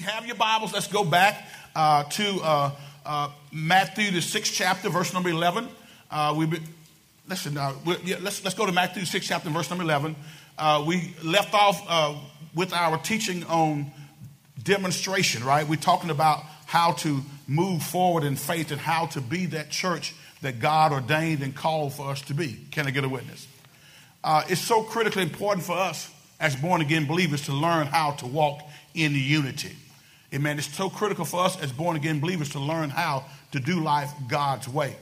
you have your Bibles, let's go back uh, to uh, uh, Matthew, the sixth chapter, verse number 11. Uh, we listen, uh, yeah, let's, let's go to Matthew, 6th chapter, verse number 11. Uh, we left off with our teaching on demonstration, right? We're talking about how to move forward in faith and how to be that church that God ordained and called for us to be. Can I get a witness? it's so critically important for us as born again believers to learn how to walk in unity. Amen. It's so critical for us as born again believers to learn how to do life God's way.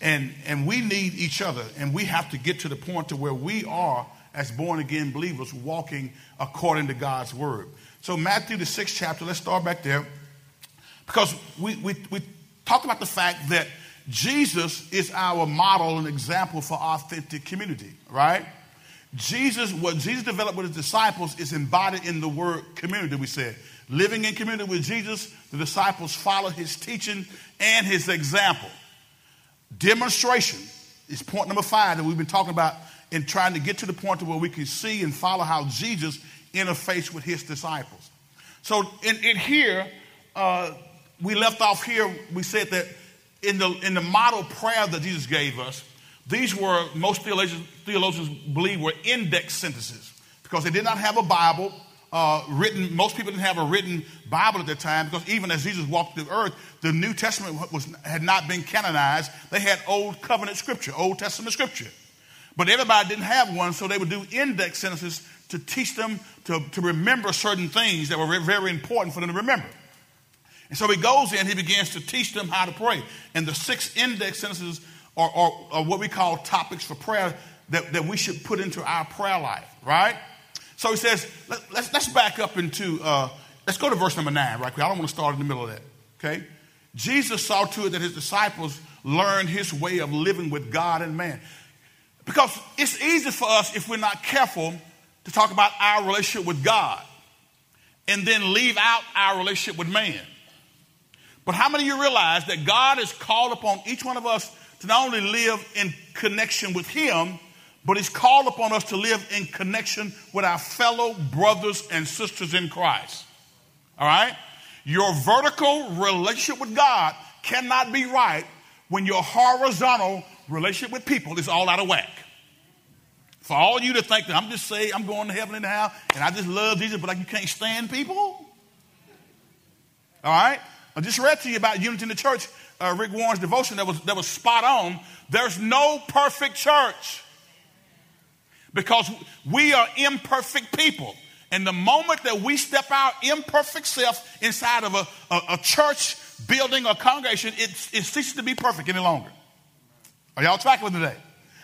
And, and we need each other, and we have to get to the point to where we are, as born again believers, walking according to God's word. So, Matthew, the sixth chapter, let's start back there, because we, we, we talk about the fact that Jesus is our model and example for authentic community, right? Jesus, what Jesus developed with his disciples is embodied in the word community, we said. Living in community with Jesus, the disciples follow his teaching and his example. Demonstration is point number five that we've been talking about in trying to get to the point to where we can see and follow how Jesus interfaced with his disciples. So in, in here, uh, we left off here, we said that in the, in the model prayer that Jesus gave us, these were, most theologians, theologians believe, were index sentences because they did not have a Bible uh, written. Most people didn't have a written Bible at that time because even as Jesus walked the earth, the New Testament was, had not been canonized. They had Old Covenant scripture, Old Testament scripture. But everybody didn't have one, so they would do index sentences to teach them to, to remember certain things that were very important for them to remember. And so he goes in, he begins to teach them how to pray. And the six index sentences are, or, or what we call topics for prayer that, that we should put into our prayer life, right? So he says, let, us let's, let's back up into, uh, let's go to verse number nine, right. I don't want to start in the middle of that, okay? Jesus saw to it that his disciples learned his way of living with God and man. Because it's easy for us, if we're not careful, to talk about our relationship with God and then leave out our relationship with man. But how many of you realize that God has called upon each one of us to not only live in connection with Him, but He's called upon us to live in connection with our fellow brothers and sisters in Christ. All right? Your vertical relationship with God cannot be right when your horizontal relationship with people is all out of whack. For all you to think that I'm just saying I'm going to heaven house and I just love Jesus, but like you can't stand people. All right? I just read to you about unity in the church uh, Rick Warren's devotion that was, that was spot on. There's no perfect church because we are imperfect people. And the moment that we step our imperfect self inside of a, a, a church building or congregation, it, it ceases to be perfect any longer. Are y'all tracking with me today?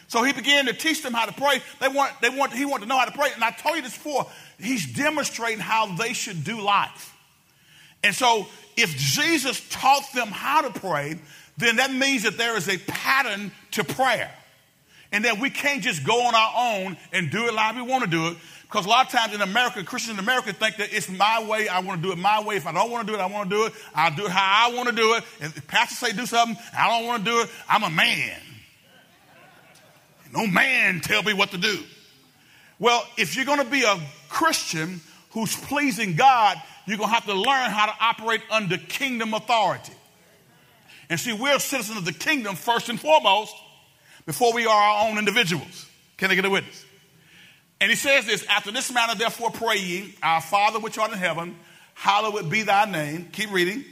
So he began to teach them how to pray. They want, they want, he wanted to know how to pray. And I told you this before. He's demonstrating how they should do life. And so if Jesus taught them how to pray, then that means that there is a pattern to prayer. And that we can't just go on our own and do it like we want to do it. Because a lot of times in America, Christians in America think that it's my way, I want to do it my way. If I don't want to do it, I want to do it. I'll do it how I want to do it. If pastors say do something, I don't want to do it, I'm a man. No man tell me what to do. Well, if you're going to be a Christian who's pleasing God, you're going to have to learn how to operate under kingdom authority. And see, we're citizens of the kingdom first and foremost before we are our own individuals. Can I get a witness? And he says this after this manner, therefore, pray ye, Our Father which art in heaven, hallowed be thy name. Keep reading.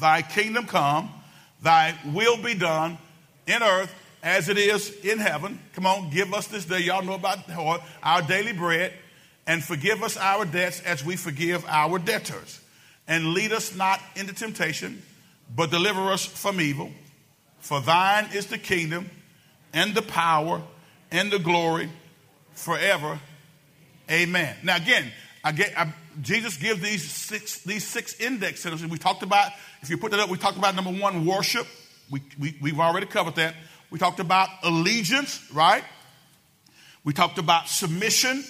Thy kingdom come, thy will be done in earth as it is in heaven. Come on, give us this day. Y'all know about our daily bread and forgive us our debts as we forgive our debtors. And lead us not into temptation, but deliver us from evil. For thine is the kingdom and the power and the glory forever. Amen. Now again, I get, I, Jesus gives these six these six index sentences. We talked about, if you put that up, we talked about number one, worship. We, we, we've already covered that. We talked about allegiance, right? We talked about submission.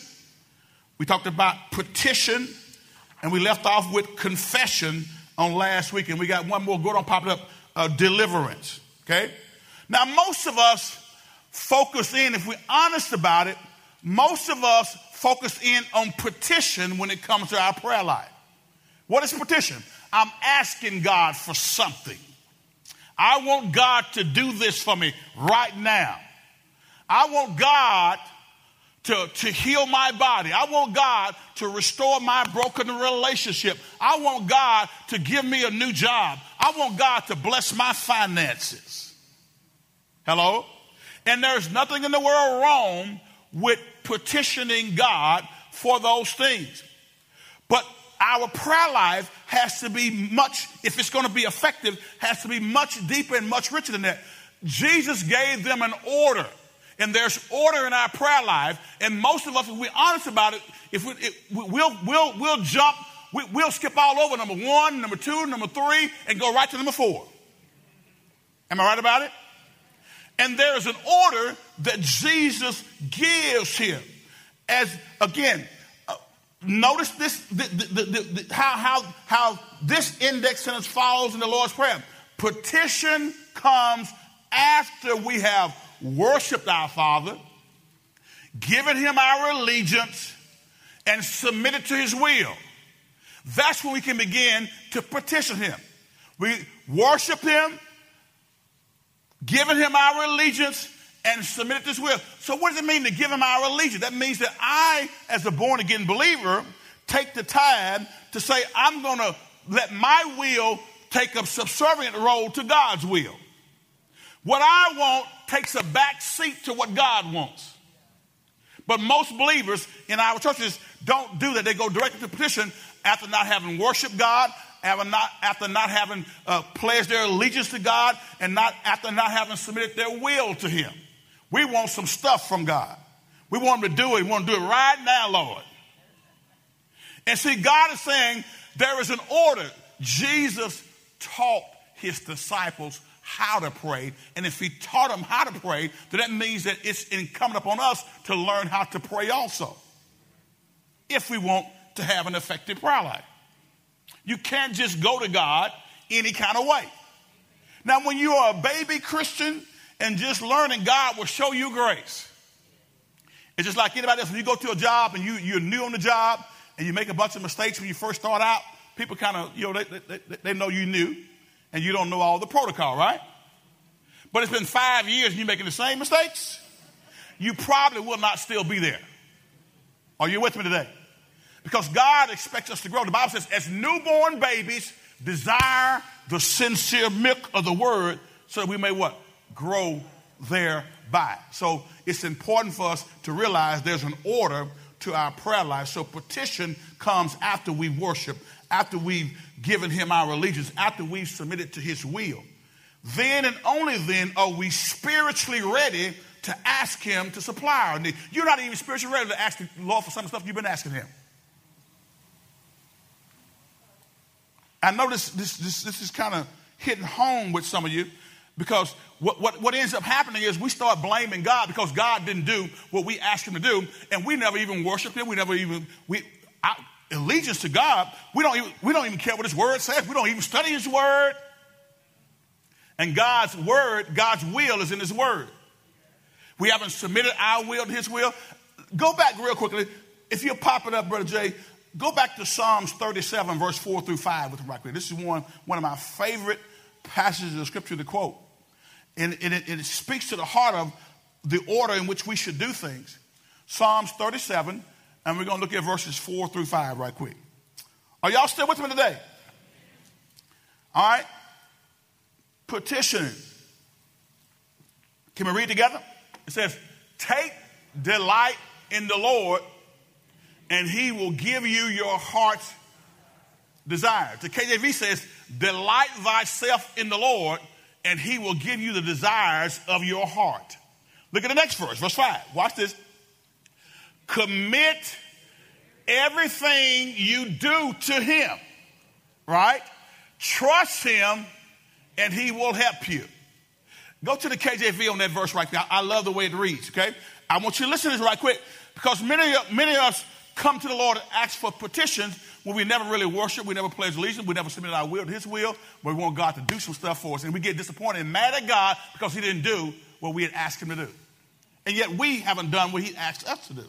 We talked about petition, and we left off with confession on last week, and we got one more. Go on, pop it up. Uh, deliverance. Okay. Now, most of us focus in. If we're honest about it, most of us focus in on petition when it comes to our prayer life. What is petition? I'm asking God for something. I want God to do this for me right now. I want God to, to heal my body. I want God to restore my broken relationship. I want God to give me a new job. I want God to bless my finances. Hello? And there's nothing in the world wrong with petitioning God for those things. But our prayer life has to be much, if it's going to be effective, has to be much deeper and much richer than that. Jesus gave them an order, and there's order in our prayer life. And most of us, if we're honest about it, if we, it, we'll, we'll, we'll jump, we, we'll skip all over number one, number two, number three, and go right to number four. Am I right about it? And there is an order that Jesus gives here. As again, uh, Notice this, the, the, the, how, how, how this index sentence follows in the Lord's Prayer. Petition comes after we have worshiped our Father, given Him our allegiance, and submitted to His will. That's when we can begin to petition Him. We worship Him, giving Him our allegiance, and submitted to his will. So what does it mean to give him our allegiance? That means that I, as a born again believer, take the time to say, I'm going to let my will take a subservient role to God's will. What I want takes a back seat to what God wants. But most believers in our churches don't do that. They go directly to petition after not having worshiped God, not, after not having uh, pledged their allegiance to God, and not after not having submitted their will to Him. We want some stuff from God. We want Him to do it. We want to do it right now, Lord. And see, God is saying there is an order. Jesus taught his disciples how to pray. And if he taught them how to pray, then that means that it's incumbent upon us to learn how to pray also. If we want to have an effective prayer life. You can't just go to God any kind of way. Now, when you are a baby Christian, and just learning, God will show you grace. It's just like anybody else. When you go to a job and you, you're new on the job and you make a bunch of mistakes when you first start out, people kind of, you know, they, they, they know you new and you don't know all the protocol, right? But it's been five years and you're making the same mistakes, you probably will not still be there. Are you with me today? Because God expects us to grow. The Bible says, as newborn babies, desire the sincere milk of the word so that we may what? grow thereby. So it's important for us to realize there's an order to our prayer life. So petition comes after we worship, after we've given him our allegiance, after we've submitted to his will. Then and only then are we spiritually ready to ask him to supply our need. You're not even spiritually ready to ask the Lord for some stuff you've been asking him. I know this, this, this, this is kind of hitting home with some of you because what, what, what ends up happening is we start blaming God because God didn't do what we asked him to do, and we never even worship him. We never even, we, allegiance to God, we don't, even, we don't even care what his word says. We don't even study his word. And God's word, God's will is in his word. We haven't submitted our will to his will. Go back real quickly. If you're popping up, Brother Jay, go back to Psalms 37, verse 4 through 5 with right quick. This is one, one of my favorite passages of scripture to quote. And, and it, it speaks to the heart of the order in which we should do things. Psalms 37, and we're going to look at verses 4 through 5 right quick. Are y'all still with me today? All right. Petitioning. Can we read together? It says, Take delight in the Lord, and he will give you your heart's desire. The KJV says, Delight thyself in the Lord, and he will give you the desires of your heart. Look at the next verse, verse 5. Watch this. Commit everything you do to him, right? Trust him, and he will help you. Go to the KJV on that verse right now. I love the way it reads, okay? I want you to listen to this right quick because many, many of us come to the Lord and ask for petitions when we never really worship, we never pledge allegiance, we never submit our will to His will, but we want God to do some stuff for us. And we get disappointed and mad at God because He didn't do what we had asked Him to do. And yet we haven't done what He asked us to do.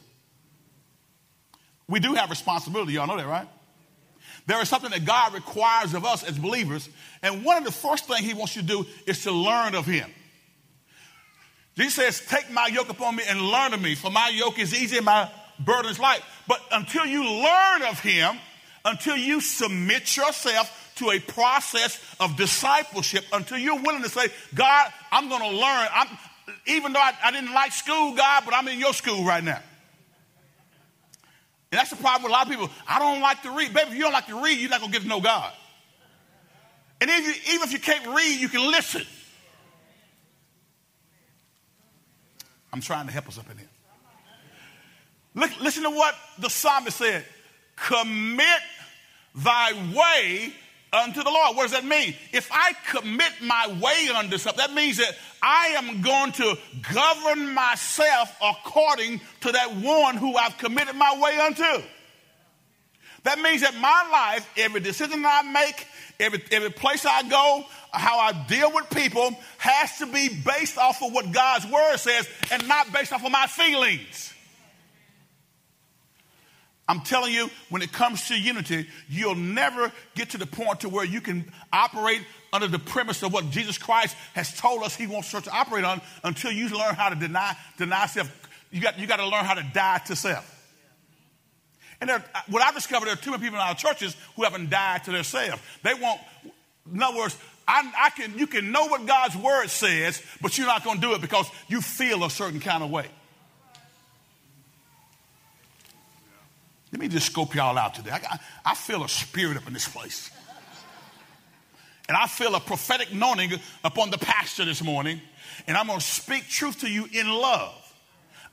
We do have responsibility. Y'all know that, right? There is something that God requires of us as believers. And one of the first things he wants you to do is to learn of him. Jesus says, Take my yoke upon me and learn of me, for my yoke is easy and my burden is light. But until you learn of him, until you submit yourself to a process of discipleship, until you're willing to say, God, I'm going to learn. I'm, even though I, I didn't like school, God, but I'm in your school right now. And that's the problem with a lot of people. I don't like to read. Baby, if you don't like to read, you're not going to get to know God. And if you, even if you can't read, you can listen. I'm trying to help us up in here. Look, listen to what the psalmist said Commit thy way unto the Lord. What does that mean? If I commit my way unto something, that means that I am going to govern myself according to that one who I've committed my way unto. That means that my life, every decision I make, every, every place I go, how I deal with people has to be based off of what God's word says and not based off of my feelings. I'm telling you, when it comes to unity, you'll never get to the point to where you can operate under the premise of what Jesus Christ has told us he wants us to operate on until you learn how to deny, deny self. You got, you got to learn how to die to self. And there, what I've discovered, there are too many people in our churches who haven't died to themselves. They won't, in other words, I, I can, you can know what God's word says, but you're not going to do it because you feel a certain kind of way. Let me just scope y'all out today. I, I feel a spirit up in this place. And I feel a prophetic anointing upon the pastor this morning. And I'm going to speak truth to you in love.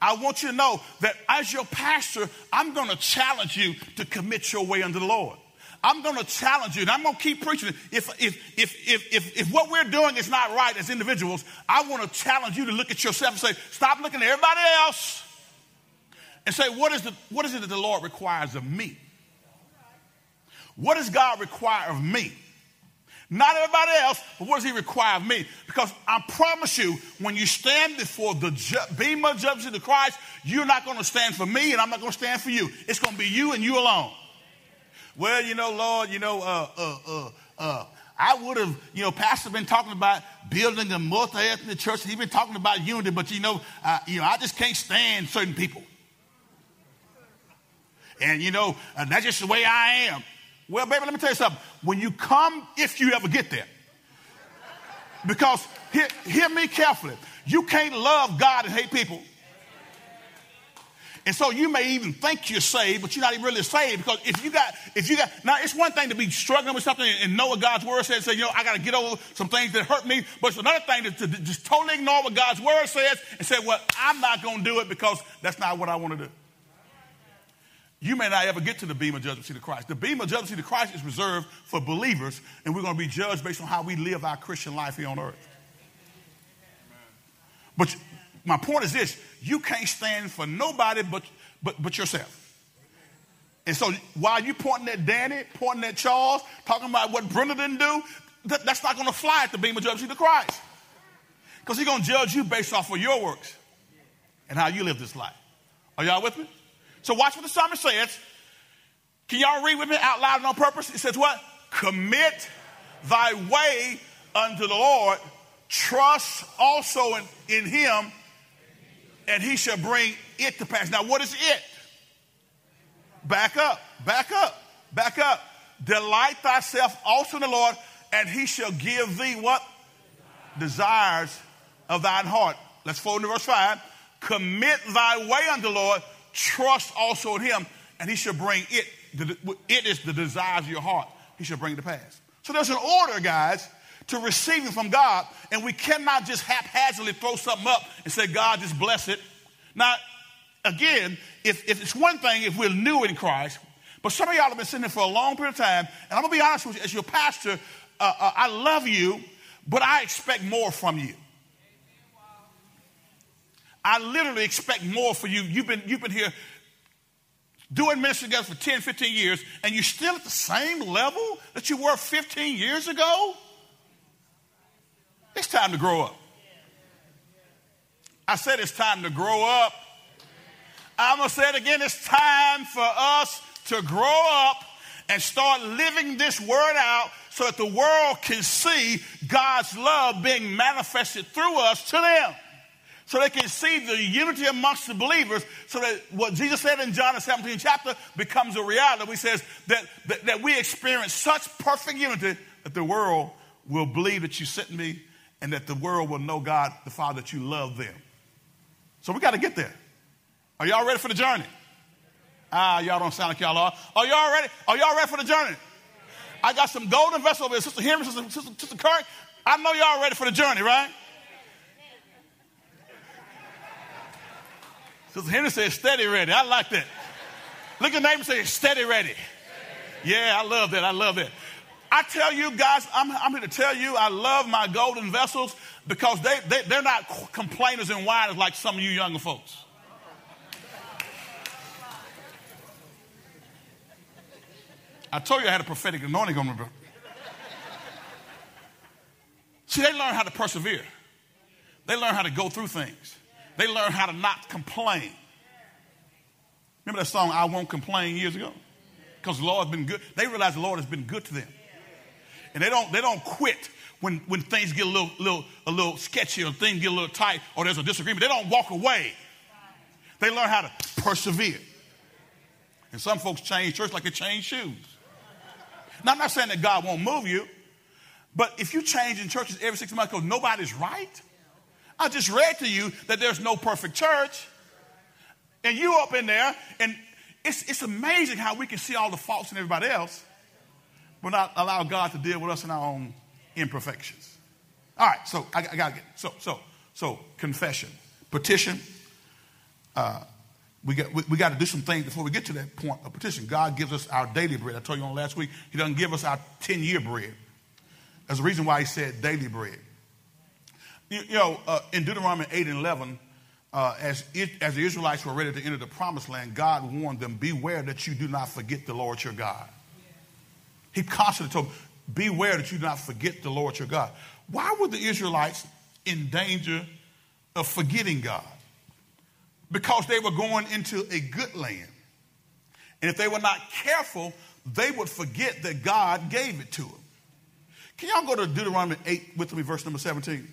I want you to know that as your pastor, I'm going to challenge you to commit your way unto the Lord. I'm going to challenge you, and I'm going to keep preaching. If, if, if, if, if, if what we're doing is not right as individuals, I want to challenge you to look at yourself and say, stop looking at everybody else and say, what is, the, what is it that the Lord requires of me? What does God require of me? Not everybody else, but what does He require of me? Because I promise you, when you stand before the ju- bema judgment of Christ, you're not going to stand for me, and I'm not going to stand for you. It's going to be you and you alone. Well, you know, Lord, you know, uh, uh, uh, uh, I would have, you know, Pastor been talking about building a multi-ethnic church. He's been talking about unity, but you know, you know, I just can't stand certain people. And you know, uh, that's just the way I am. Well, baby, let me tell you something. When you come, if you ever get there, because hear, hear me carefully, you can't love God and hate people. And so you may even think you're saved, but you're not even really saved because if you got, if you got, now it's one thing to be struggling with something and know what God's word says, say, you know, I got to get over some things that hurt me. But it's another thing to, to just totally ignore what God's word says and say, well, I'm not going to do it because that's not what I want to do. You may not ever get to the bema judgment seat of Christ. The bema judgment seat of Christ is reserved for believers, and we're going to be judged based on how we live our Christian life here on earth. But my point is this you can't stand for nobody but, but, but yourself. And so while you pointing at Danny, pointing at Charles, talking about what Brenda didn't do, that, that's not going to fly at the bema judgment seat of Christ. Because he's going to judge you based off of your works and how you live this life. Are y'all with me? So watch what the psalmist says. Can y'all read with me out loud and on purpose? It says what? Commit thy way unto the Lord. Trust also in, in him and he shall bring it to pass. Now, what is it? Back up, back up, back up. Delight thyself also in the Lord, and he shall give thee what? Desires of thine heart. Let's forward to verse 5. Commit thy way unto the Lord, trust also in him, and he shall bring it. It is the desires of your heart. He shall bring it to pass. So there's an order, guys, to receiving from God, and we cannot just haphazardly throw something up and say, God, just bless it. Now, again, if, if it's one thing if we're new in Christ, but some of y'all have been sitting there for a long period of time, and I'm gonna be honest with you, as your pastor, uh, uh, I love you, but I expect more from you. I literally expect more for you. You've been, you've been here doing ministry together for 10, 15 years, and you're still at the same level that you were 15 years ago? It's time to grow up. I said it's time to grow up. I'm going to say it again. It's time for us to grow up and start living this word out so that the world can see God's love being manifested through us to them. So they can see the unity amongst the believers, so that what Jesus said in John the 17th chapter becomes a reality. We says that, that, that we experience such perfect unity that the world will believe that you sent me and that the world will know God the Father that you love them. So we got to get there. Are y'all ready for the journey? Ah, y'all don't sound like y'all are. Are y'all ready? Are y'all ready for the journey? I got some golden vessels over here. Sister Henry, Sister, Sister, Sister Kirk. I know y'all ready for the journey, right? Sister Henry said, steady ready. I like that. Look at name and say, steady ready. Yeah, I love that. I love that. I tell you guys, I'm, I'm, here to tell you, I love my golden vessels because they, they, they're not complainers and whiners like some of you younger folks. I told you I had a prophetic anointing on me. See, they learn how to persevere. They learn how to go through things. They learn how to not complain. Remember that song, I Won't Complain, years ago? Because the Lord has been good. They realize the Lord has been good to them. And they don't, they don't quit when, when things get a little, little, a little sketchy or things get a little tight or there's a disagreement. They don't walk away. They learn how to persevere. And some folks change church like they change shoes. Now, I'm not saying that God won't move you, but if you change in churches every six months because nobody's right, I just read to you that there's no perfect church, and you up in there, and it's, it's amazing how we can see all the faults in everybody else, but not allow God to deal with us in our own imperfections. All right, so I, I got to get so so so confession, petition. Uh, we got, we, we got to do some things before we get to that point of petition. God gives us our daily bread. I told you on last week, He doesn't give us our 10 year bread. There's a reason why He said daily bread. You, you know, uh, in Deuteronomy 8 and 11, uh, as, it, as the Israelites were ready to enter the promised land, God warned them, Beware that you do not forget the Lord your God. He constantly told them, Beware that you do not forget the Lord your God. Why were the Israelites in danger of forgetting God? because they were going into a good land. And if they were not careful, they would forget that God gave it to them. Can y'all go to Deuteronomy 8 with me, verse number 17?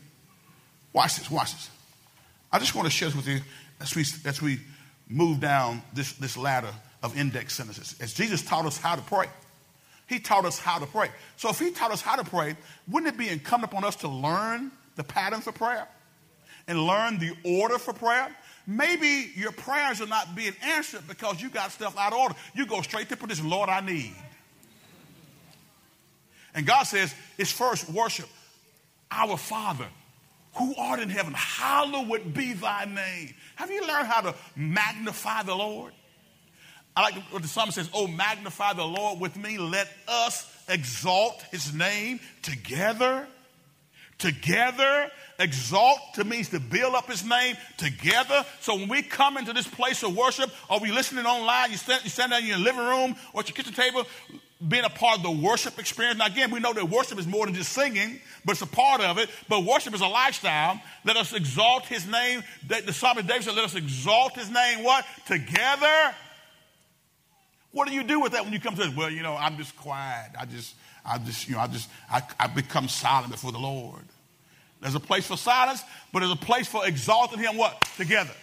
Watch this, watch this. I just want to share this with you as we, as we move down this, this ladder of index sentences. As Jesus taught us how to pray, He taught us how to pray. So if He taught us how to pray, wouldn't it be incumbent upon us to learn the pattern for prayer and learn the order for prayer? Maybe your prayers are not being answered because you got stuff out of order. You go straight to petition, Lord, I need. And God says, it's first worship. Our Father, who art in heaven, hallowed be thy name. Have you learned how to magnify the Lord? I like what the psalmist says, Oh, magnify the Lord with me. Let us exalt his name together. Together Exalt to means to build up his name together. So when we come into this place of worship, or we listening online, you stand, you stand down in your living room or at your kitchen table, being a part of the worship experience. Now, again, we know that worship is more than just singing, but it's a part of it. But worship is a lifestyle. Let us exalt his name. The psalmist David said, let us exalt his name, what? Together. What do you do with that when you come to this? Well, you know, I'm just quiet. I just, I just, you know, I just, I, I become silent before the Lord. There's a place for silence, but there's a place for exalting him what? Together.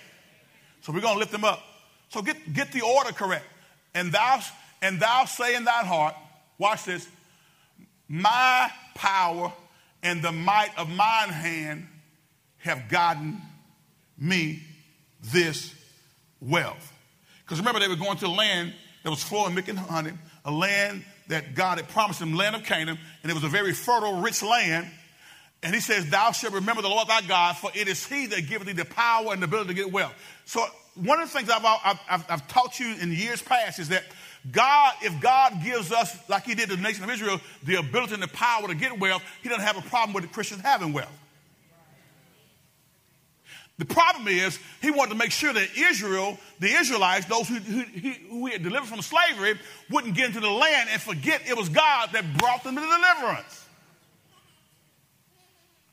So we're going to lift him up. So get, get the order correct. And thou, and thou say in thine heart, watch this, my power and the might of mine hand have gotten me this wealth. Because remember, they were going to a land that was flowing milk and honey, a land that God had promised them, land of Canaan, and it was a very fertile, rich land. And he says, Thou shalt remember the Lord thy God, for it is he that giveth thee the power and the ability to get wealth. So, one of the things I've, I've, I've, taught you in years past is that God, if God gives us, like he did to the nation of Israel, the ability and the power to get wealth, he doesn't have a problem with the Christians having wealth. The problem is, he wanted to make sure that Israel, the Israelites, those who, who, who he had delivered from slavery, wouldn't get into the land and forget it was God that brought them to the deliverance.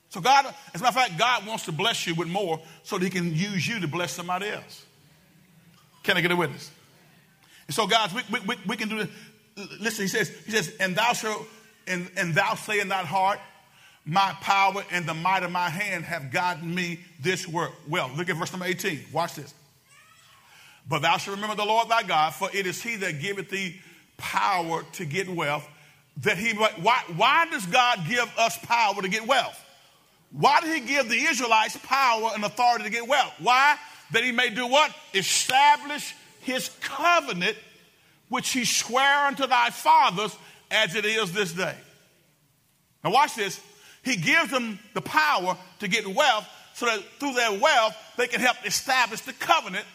So God, as a matter of fact, God wants to bless you with more so that he can use you to bless somebody else. Can I get a witness? So, guys, we, we, we can do this. listen, he says, he says, and thou shalt, and, and thou say in thy heart, my power and the might of my hand have gotten me this work. Well, look at verse number 18. Watch this. But thou shalt remember the Lord thy God, for it is he that giveth thee power to get wealth. That he why, why does God give us power to get wealth? Why did he give the Israelites power and authority to get wealth? Why? That he may do what? Establish his covenant, which he sware unto thy fathers as it is this day. Now watch this. He gives them the power to get wealth so that through their wealth they can help establish the covenant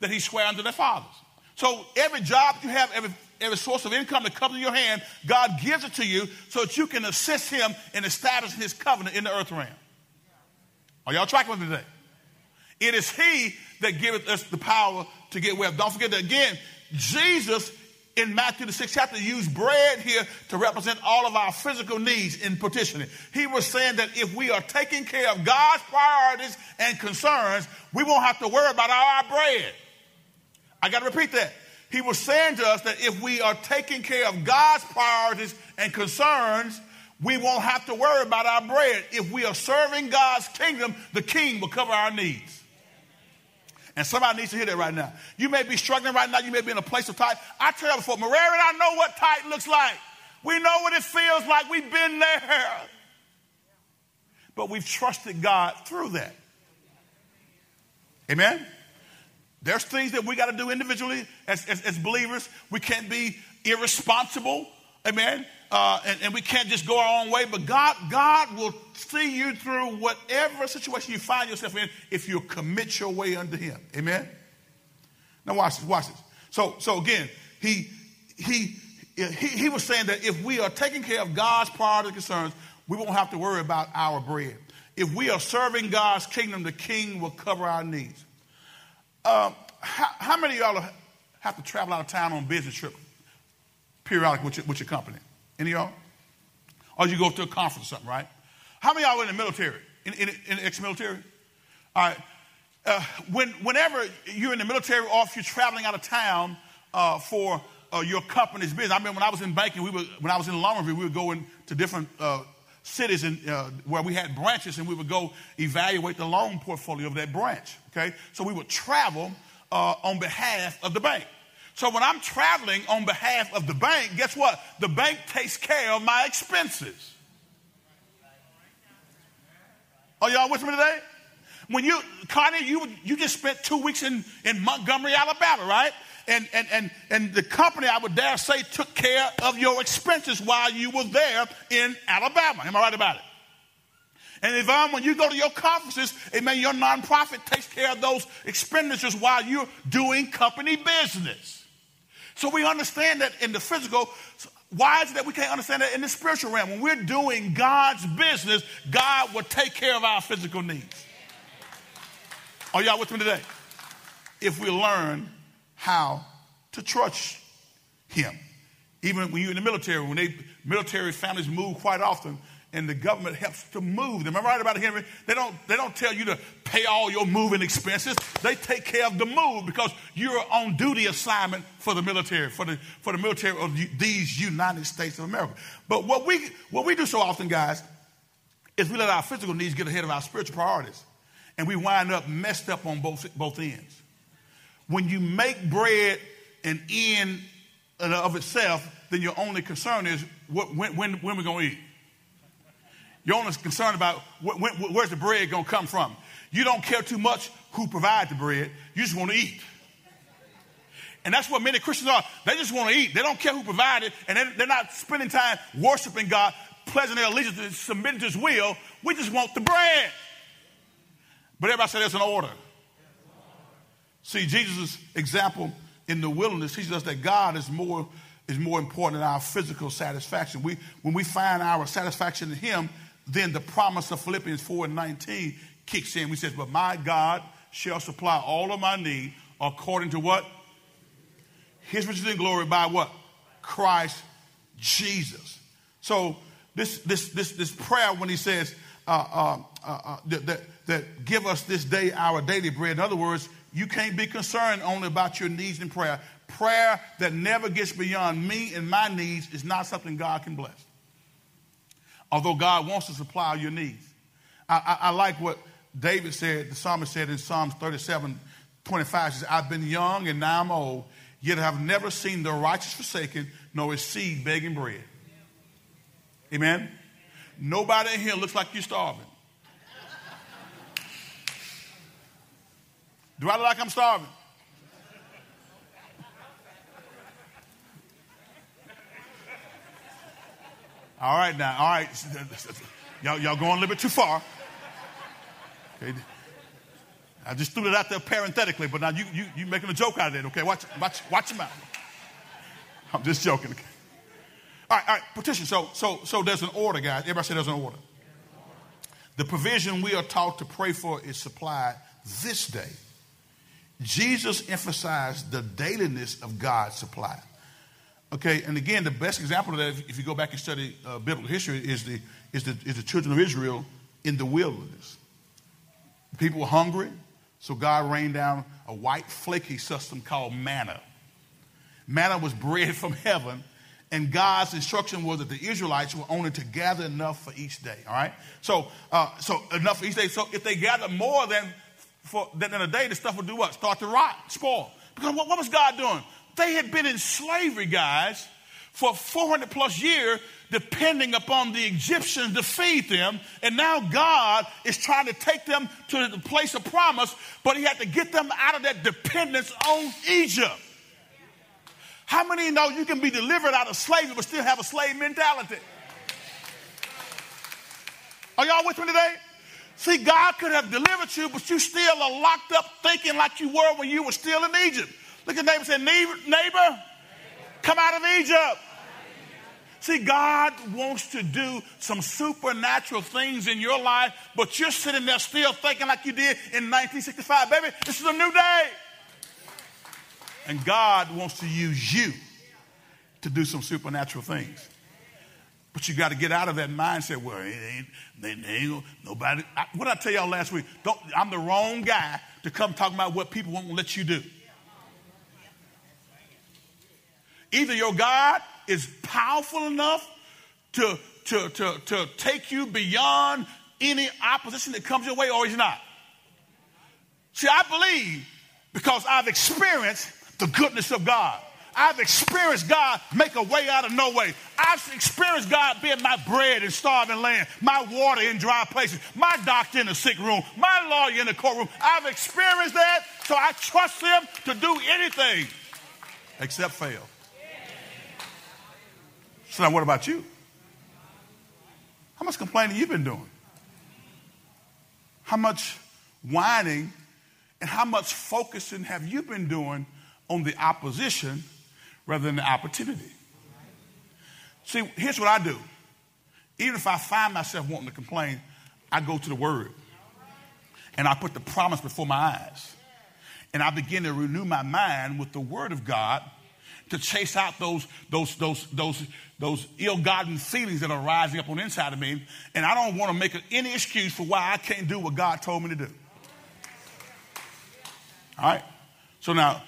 that he swore unto their fathers. So every job you have, every, every source of income that comes in your hand, God gives it to you so that you can assist him in establishing his covenant in the earth realm. Are y'all tracking with me today? It is he that giveth us the power to get well. Don't forget that again, Jesus in Matthew, the sixth chapter, used bread here to represent all of our physical needs in petitioning. He was saying that if we are taking care of God's priorities and concerns, we won't have to worry about our bread. I got to repeat that. He was saying to us that if we are taking care of God's priorities and concerns, we won't have to worry about our bread. If we are serving God's kingdom, the king will cover our needs. And somebody needs to hear that right now. You may be struggling right now. You may be in a place of tight. I tell you before, Maria and I know what tight looks like. We know what it feels like. We've been there. But we've trusted God through that. Amen? There's things that we got to do individually as, as, as, believers. We can't be irresponsible. Amen? Uh, and, and we can't just go our own way, but God, God will see you through whatever situation you find yourself in if you commit your way unto Him. Amen. Now watch this. Watch this. So, so again, he he he, he was saying that if we are taking care of God's priority concerns, we won't have to worry about our bread. If we are serving God's kingdom, the King will cover our needs. Um, how, how, many of y'all have to travel out of town on business trip periodically with your, with your company? Any of y'all? Or you go to a conference or something, right? How many of y'all in the military? In, in, in ex-military? All right. Uh, when, whenever you're in the military or if you're traveling out of town uh, for uh, your company's business. I mean, when I was in banking, we were, when I was in Longview, we would go into different uh, cities in, uh, where we had branches and we would go evaluate the loan portfolio of that branch. Okay? So we would travel uh, on behalf of the bank. So when I'm traveling on behalf of the bank, guess what? The bank takes care of my expenses. Are y'all with me today? When you, Connie, you, you just spent two weeks in, in Montgomery, Alabama, right? And, and, and, and the company, I would dare say, took care of your expenses while you were there in Alabama. Am I right about it? And Yvonne, when you go to your conferences, amen, your nonprofit takes care of those expenditures while you're doing company business. So we understand that in the physical. Why is it that we can't understand that in the spiritual realm? When we're doing God's business, God will take care of our physical needs. Are y'all with me today? If we learn how to trust Him. Even when you're in the military, when they military families move quite often, and the government helps to move them. Am I right about it, Henry? They don't, they don't tell you to pay all your moving expenses. They take care of the move because you're on duty assignment for the military, for the, for the military of these United States of America. But what we, what we do so often, guys, is we let our physical needs get ahead of our spiritual priorities. And we wind up messed up on both, both ends. When you make bread an end of itself, then your only concern is what, when, when, when we're going to eat. You're only concerned about when, where's the bread going to come from. You don't care too much who provides the bread. You just want to eat. And that's what many Christians are. They just want to eat. They don't care who provided, it, and they're not spending time worshiping God, pledging their allegiance submitting to His will. We just want the bread. But everybody said there's an order. See, Jesus' example in the wilderness teaches us that God is more, is more important than our physical satisfaction. We, when we find our satisfaction in Him, then the promise of Philippians 4 and 19 kicks in. We says, But my God shall supply all of my need according to what? His riches and glory by what? Christ Jesus. So this this this this prayer when he says uh, uh, uh, uh that, that, that give us this day our daily bread. In other words, you can't be concerned only about your needs in prayer. prayer that never gets beyond me and my needs is not something God can bless. Although God wants to supply your needs. I, I, I like what David said, the psalmist said in Psalms 37 25, says, I've been young and now I'm old, yet I have never seen the righteous forsaken, nor his seed begging bread. Amen? Nobody in here looks like you're starving. Do I look like I'm starving? All right now, all right. Y'all, y'all going a little bit too far. Okay. I just threw it out there parenthetically, but now you, you, you making a joke out of it, okay? Watch, watch, watch your mouth. I'm just joking. Okay? All right, all right, petition. So, so, so there's an order, guys. Everybody say there's an order. The provision we are taught to pray for is supplied this day. Jesus emphasized the dailiness of God's supply. Okay, and again, the best example of that, if you go back and study uh, biblical history, is the, is, the, is the children of Israel in the wilderness. People were hungry, so God rained down a white, flaky system called manna. Manna was bread from heaven, and God's instruction was that the Israelites were only to gather enough for each day. All right, so uh, so enough for each day. So if they gather more than for than a day, the stuff would do what? Start to rot, spoil. Because what, what was God doing? They had been in slavery, guys, for 400 plus years, depending upon the Egyptians to feed them. And now God is trying to take them to the place of promise, but He had to get them out of that dependence on Egypt. How many know you can be delivered out of slavery but still have a slave mentality? Are y'all with me today? See, God could have delivered you, but you still are locked up thinking like you were when you were still in Egypt. Look at neighbor say, neighbor, neighbor, come out of Egypt. See, God wants to do some supernatural things in your life, but you're sitting there still thinking like you did in 1965. Baby, this is a new day. And God wants to use you to do some supernatural things. But you got to get out of that mindset. Well, it ain't, ain't nobody. I, what I tell y'all last week? I'm the wrong guy to come talking about what people won't let you do. Either your God is powerful enough to, to, to, to take you beyond any opposition that comes your way, or he's not. See, I believe because I've experienced the goodness of God. I've experienced God make a way out of no way. I've experienced God being my bread in starving land, my water in dry places, my doctor in the sick room, my lawyer in the courtroom. I've experienced that, so I trust Him to do anything except fail. So now, what about you? How much complaining you been doing? How much whining and how much focusing have you been doing on the opposition rather than the opportunity? See, here's what I do. Even if I find myself wanting to complain, I go to the Word and I put the promise before my eyes. And I begin to renew my mind with the Word of God to chase out those, those, those, those, those ill-gotten feelings that are rising up on the inside of me. And I don't want to make any excuse for why I can't do what God told me to do. All right? So now,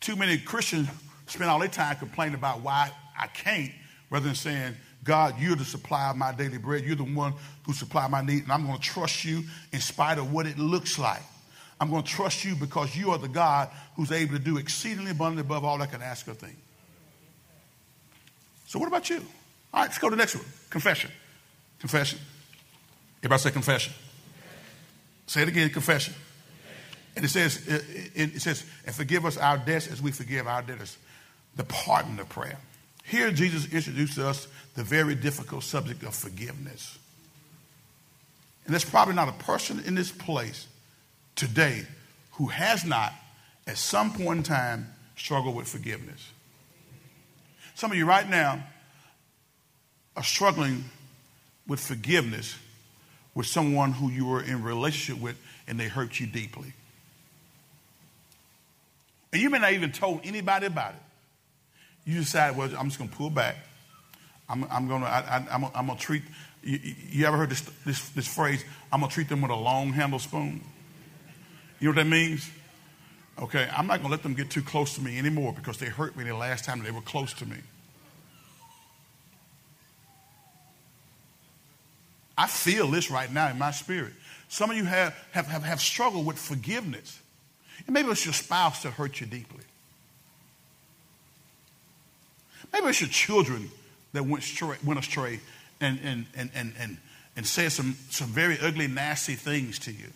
too many Christians spend all their time complaining about why I can't rather than saying, God, you're the supply of my daily bread. You're the one who supply my need, and I'm going to trust you in spite of what it looks like. I'm going to trust you because you are the God who's able to do exceedingly abundantly above all I can ask or think. So, what about you? All right, let's go to the next one confession. Confession. Everybody say confession. Say it again confession. And it says, it, says, and forgive us our debts as we forgive our debtors. The pardon of prayer. Here, Jesus introduces us the very difficult subject of forgiveness. And there's probably not a person in this place today who has not, at some point in time, struggled with forgiveness. Some of you right now are struggling with forgiveness with someone who you were in relationship with and they hurt you deeply. And you may not even told anybody about it. You decide, well, I'm just going to pull back. I'm, I'm going to, I, am going to treat, you, you, ever heard this, this, this phrase, I'm going to treat them with a long handle spoon? You know what that means? Okay, I'm not going to let them get too close to me anymore because they hurt me the last time they were close to me. I feel this right now in my spirit. Some of you have, have, have, have struggled with forgiveness. And maybe it's your spouse that hurt you deeply. Maybe it's your children that went, went astray and, and, and, and, and, and said some, some very ugly, nasty things to you.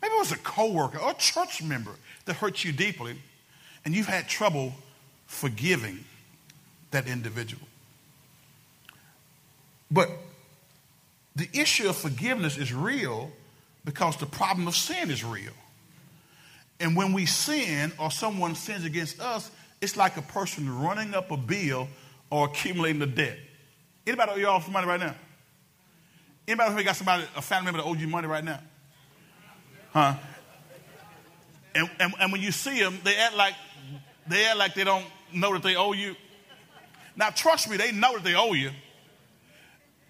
Maybe it was a coworker or a church member that hurt you deeply, and you've had trouble forgiving that individual. But the issue of forgiveness is real because the problem of sin is real. And when we sin or someone sins against us, it's like a person running up a bill or accumulating a debt. Anybody owe y'all some money right now? Anybody who got somebody, a family member that owes you money right now? Huh? And, and, and when you see them, they act like they act like they don't know that they owe you. Now, trust me, they know that they owe you,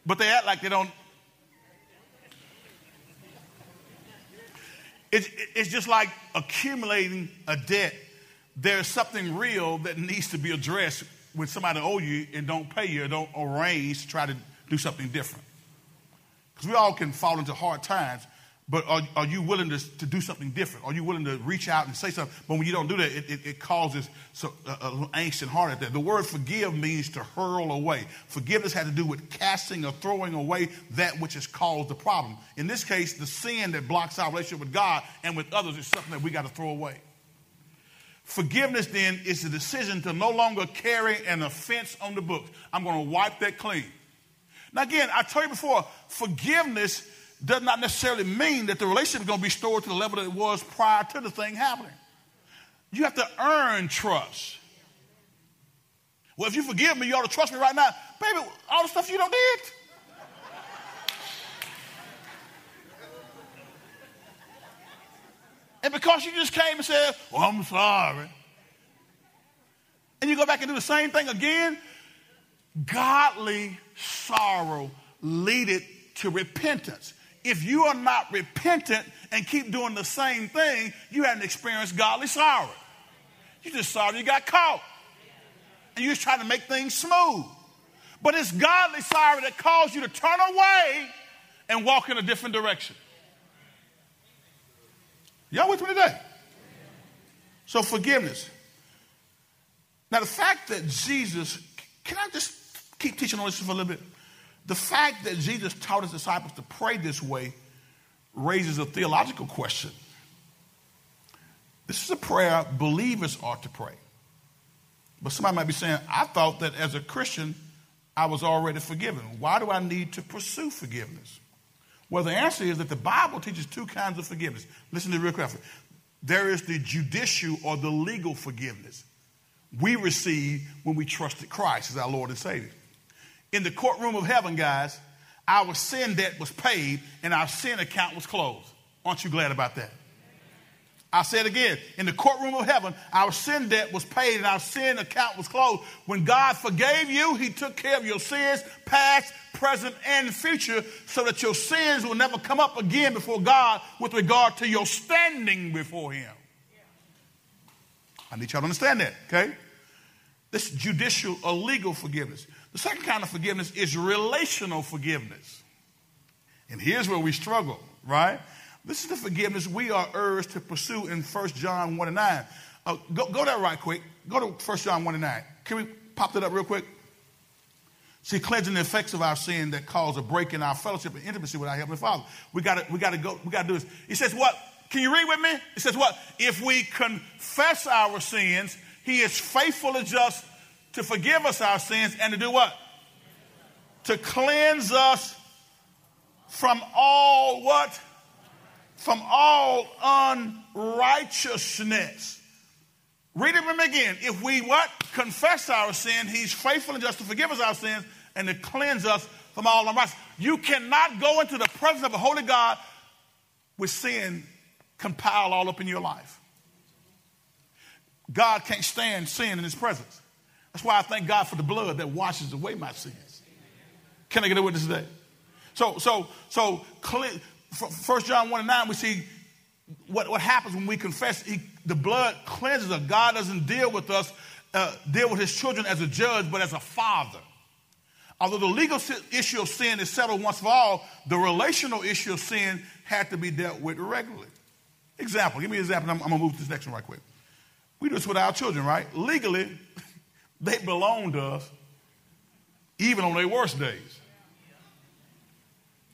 but they act like they don't. It's, it's just like accumulating a debt. There's something real that needs to be addressed when somebody owe you and don't pay you or don't arrange to try to do something different. Because we all can fall into hard times, but are, are you willing to, to do something different? Are you willing to reach out and say something? But when you don't do that, it, it, it causes so, uh, angst and heart attack. The word forgive means to hurl away. Forgiveness had to do with casting or throwing away that which has caused the problem. In this case, the sin that blocks our relationship with God and with others is something that we got to throw away. Forgiveness then is the decision to no longer carry an offense on the books. I'm going to wipe that clean. Now, again, I told you before, forgiveness does not necessarily mean that the relationship is going to be stored to the level that it was prior to the thing happening. You have to earn trust. Well, if you forgive me, you ought to trust me right now. Baby, all the stuff you don't did. And because you just came and said, Well, I'm sorry. And you go back and do the same thing again, godly sorrow leadeth to repentance. If you are not repentant and keep doing the same thing, you haven't experienced godly sorrow. You just sorry you got caught. And you're just trying to make things smooth. But it's godly sorrow that calls you to turn away and walk in a different direction. Y'all with me today? So, forgiveness. Now, the fact that Jesus, can I just keep teaching on this for a little bit? The fact that Jesus taught his disciples to pray this way raises a theological question. This is a prayer believers ought to pray. But somebody might be saying, I thought that as a Christian, I was already forgiven. Why do I need to pursue forgiveness? Well, the answer is that the Bible teaches two kinds of forgiveness. Listen to it real carefully. There is the judicial or the legal forgiveness we receive when we trusted Christ as our Lord and Savior in the courtroom of heaven, guys, our sin debt was paid and our sin account was closed. Aren't you glad about that? I said again, in the courtroom of heaven, our sin debt was paid and our sin account was closed. When God forgave you, He took care of your sins, past, present, and future, so that your sins will never come up again before God with regard to your standing before Him. I need y'all to understand that, okay? This judicial or legal forgiveness. The second kind of forgiveness is relational forgiveness. And here's where we struggle, right? This is the forgiveness we are urged to pursue in 1 John 1 and 9. Uh, go, go there right quick. Go to 1 John 1 and 9. Can we pop that up real quick? See, cleansing the effects of our sin that cause a break in our fellowship and intimacy with our Heavenly Father. We gotta, we gotta go, we gotta do this. He says what? Can you read with me? It says what? If we confess our sins, He is faithful and just to forgive us our sins and to do what? To cleanse us from all what? From all unrighteousness. Read it with me again. If we what? Confess our sin, he's faithful and just to forgive us our sins and to cleanse us from all unrighteousness. You cannot go into the presence of a holy God with sin compiled all up in your life. God can't stand sin in his presence. That's why I thank God for the blood that washes away my sins. Can I get a witness today? So, so, so, First John 1 and 9, we see what, what happens when we confess, he, the blood cleanses us. God doesn't deal with us, uh, deal with his children as a judge, but as a father. Although the legal issue of sin is settled once for all, the relational issue of sin had to be dealt with regularly. Example, give me an example. I'm, I'm going to move to this next one right quick. We do this with our children, right? Legally, they belong to us even on their worst days.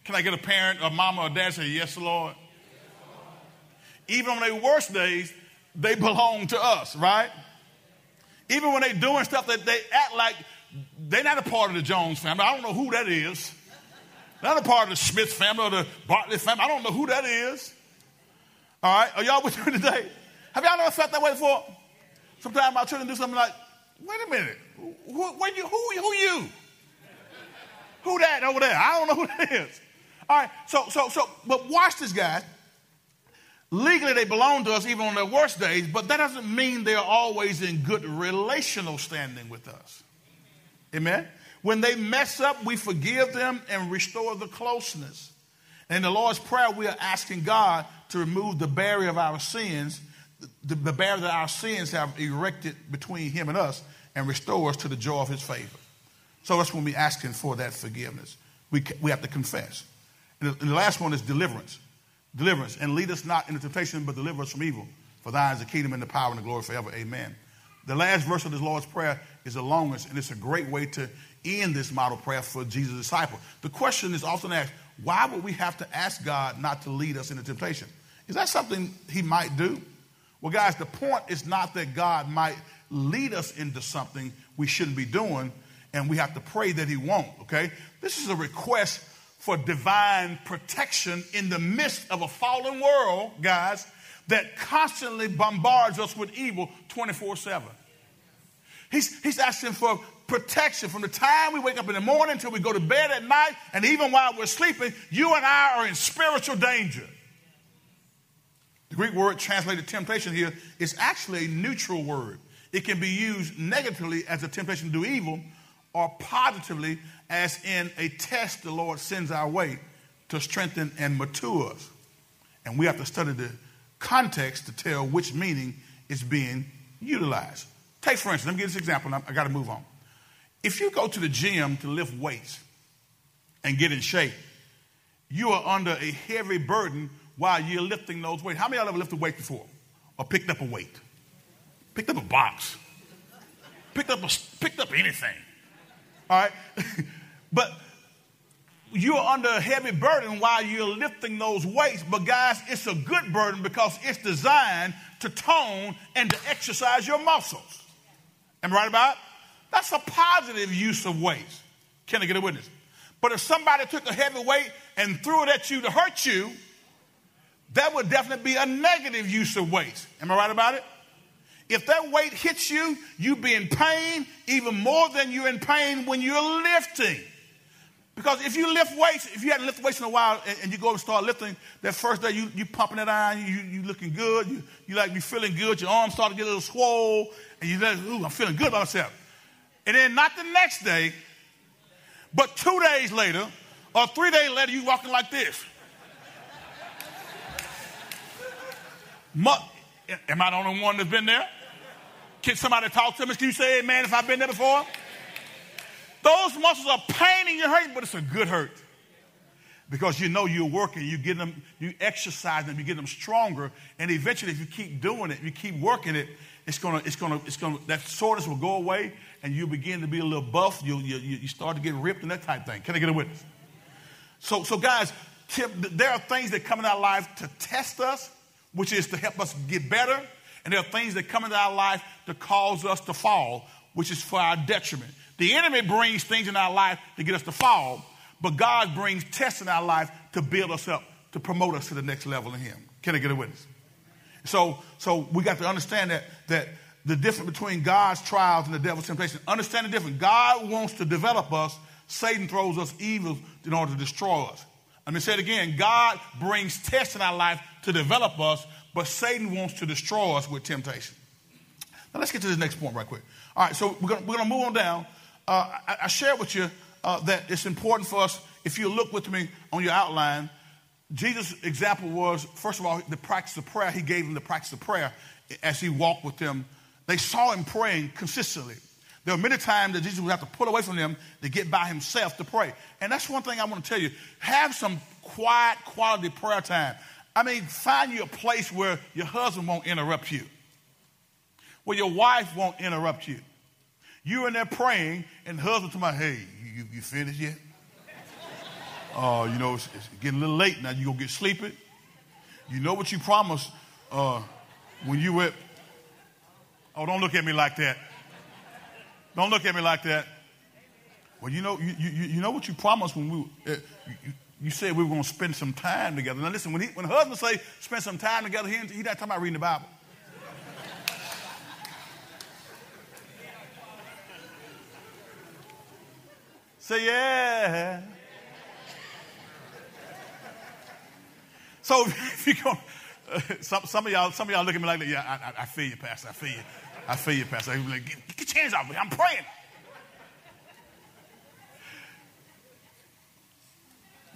Can I get a parent, a mama, or dad say, Yes, Lord? Even on their worst days, they belong to us, right? Even when they're doing stuff that they act like they're not a part of the Jones family. I don't know who that is. Not a part of the Smith family or the Bartlett family. I don't know who that is. All right, are y'all with me today? Have y'all ever felt that way before? Sometimes my children do something like, wait a minute, who, who, you, who, who you? Who that over there? I don't know who that is. All right, so, so, so, but watch this, guys. Legally, they belong to us even on their worst days, but that doesn't mean they're always in good relational standing with us. Amen? When they mess up, we forgive them and restore the closeness. In the Lord's Prayer, we are asking God to remove the barrier of our sins, the, the barrier that our sins have erected between Him and us, and restore us to the joy of His favor. So that's when we're asking for that forgiveness. We, we have to confess. And the, last one is deliverance. Deliverance. And lead us not into temptation, but deliver us from evil. For thine is the kingdom and the power and the glory forever. Amen. The last verse of this Lord's Prayer is the longest, and it's a great way to end this model prayer for Jesus' disciple. The question is often asked why would we have to ask God not to lead us into temptation? Is that something He might do? Well, guys, the point is not that God might lead us into something we shouldn't be doing, and we have to pray that He won't, okay? This is a request for divine protection in the midst of a fallen world, guys, that constantly bombards us with evil 24 7. He's, he's asking for protection from the time we wake up in the morning until we go to bed at night, and even while we're sleeping, you and I are in spiritual danger. The Greek word translated temptation here is actually a neutral word. It can be used negatively as a temptation to do evil or positively as in a test the Lord sends our way to strengthen and mature us. And we have to study the context to tell which meaning is being utilized. Take, for instance, let me give this example. I got to move on. If you go to the gym to lift weights and get in shape, you are under a heavy burden while you're lifting those weights. How many of y'all ever lifted weight before? Or picked up a weight? Picked up a box? Picked up, a, picked up anything? All right? but you're under a heavy burden while you're lifting those weights. But guys, it's a good burden because it's designed to tone and to exercise your muscles. Am I right about it? That's a positive use of weights. Can I get a witness? But if somebody took a heavy weight and threw it at you to hurt you, that would definitely be a negative use of weights. Am I right about it? If that weight hits you, you be in pain even more than you're in pain when you're lifting. Because if you lift weights, if you hadn't lifted weights in a while and, and, you go and start lifting, that first day you you pumping it iron, you you looking good, you you like you feeling good, your arms start to get a little swole, and you like, ooh, I'm feeling good about myself. And then not the next day, but two days later, or three days later, you walking like this. Am I the only one that's been there? Can somebody talk to me? Can you say amen if I've been there before? Those muscles are pain paining your hurt, but it's a good hurt. Because you know you're working, you get them, you exercise them, you get them stronger, and eventually if you keep doing it, you keep working it, it's gonna, it's gonna, it's gonna, that soreness will go away and you begin to be a little buff, you, you, you start to get ripped and that type thing. Can I get a witness? So, so guys, there are things that come in our life to test us, which is to help us get better. And there are things that come into our life to cause us to fall, which is for our detriment. The enemy brings things in our life to get us to fall, but God brings tests in our life to build us up, to promote us to the next level in Him. Can I get a witness? So, so we got to understand that that the difference between God's trials and the devil's temptation. Understand the difference. God wants to develop us. Satan throws us evil in order to destroy us. Let me say it again. God brings tests in our life to develop us, but Satan wants to destroy us with temptation. Now let's get to this next point right quick. All right, so we're going to move on down. Uh, I, I shared with you uh, that it's important for us, if you look with me on your outline, Jesus' example was, first of all, the practice of prayer. He gave them the practice of prayer as he walked with them. They saw him praying consistently. There were many times that Jesus would have to pull away from them to get by himself to pray. And that's one thing I want to tell you. Have some quiet, quality prayer time. I mean, find you a place where your husband won't interrupt you, where your wife won't interrupt you. You're in there praying, and the husband to my, hey, you, you finished yet? Uh, you know, it's, it's, getting a little late now. You gonna get sleepy? You know what you promised uh, when you were. Oh, don't look at me like that. Don't look at me like that. Well, you know, you, you, you know what you promised when we. Uh, you, you said we were going to spend some time together. Now, listen, when, he, when husbands say spend some time together, he, he's not talking about reading the Bible. say, yeah. So if you go, uh, some, some of y'all, some of y'all look at me like, yeah, I, I, I feel you, Pastor. I feel you. I feel you, Pastor. Like, get, get your hands off me. I'm praying.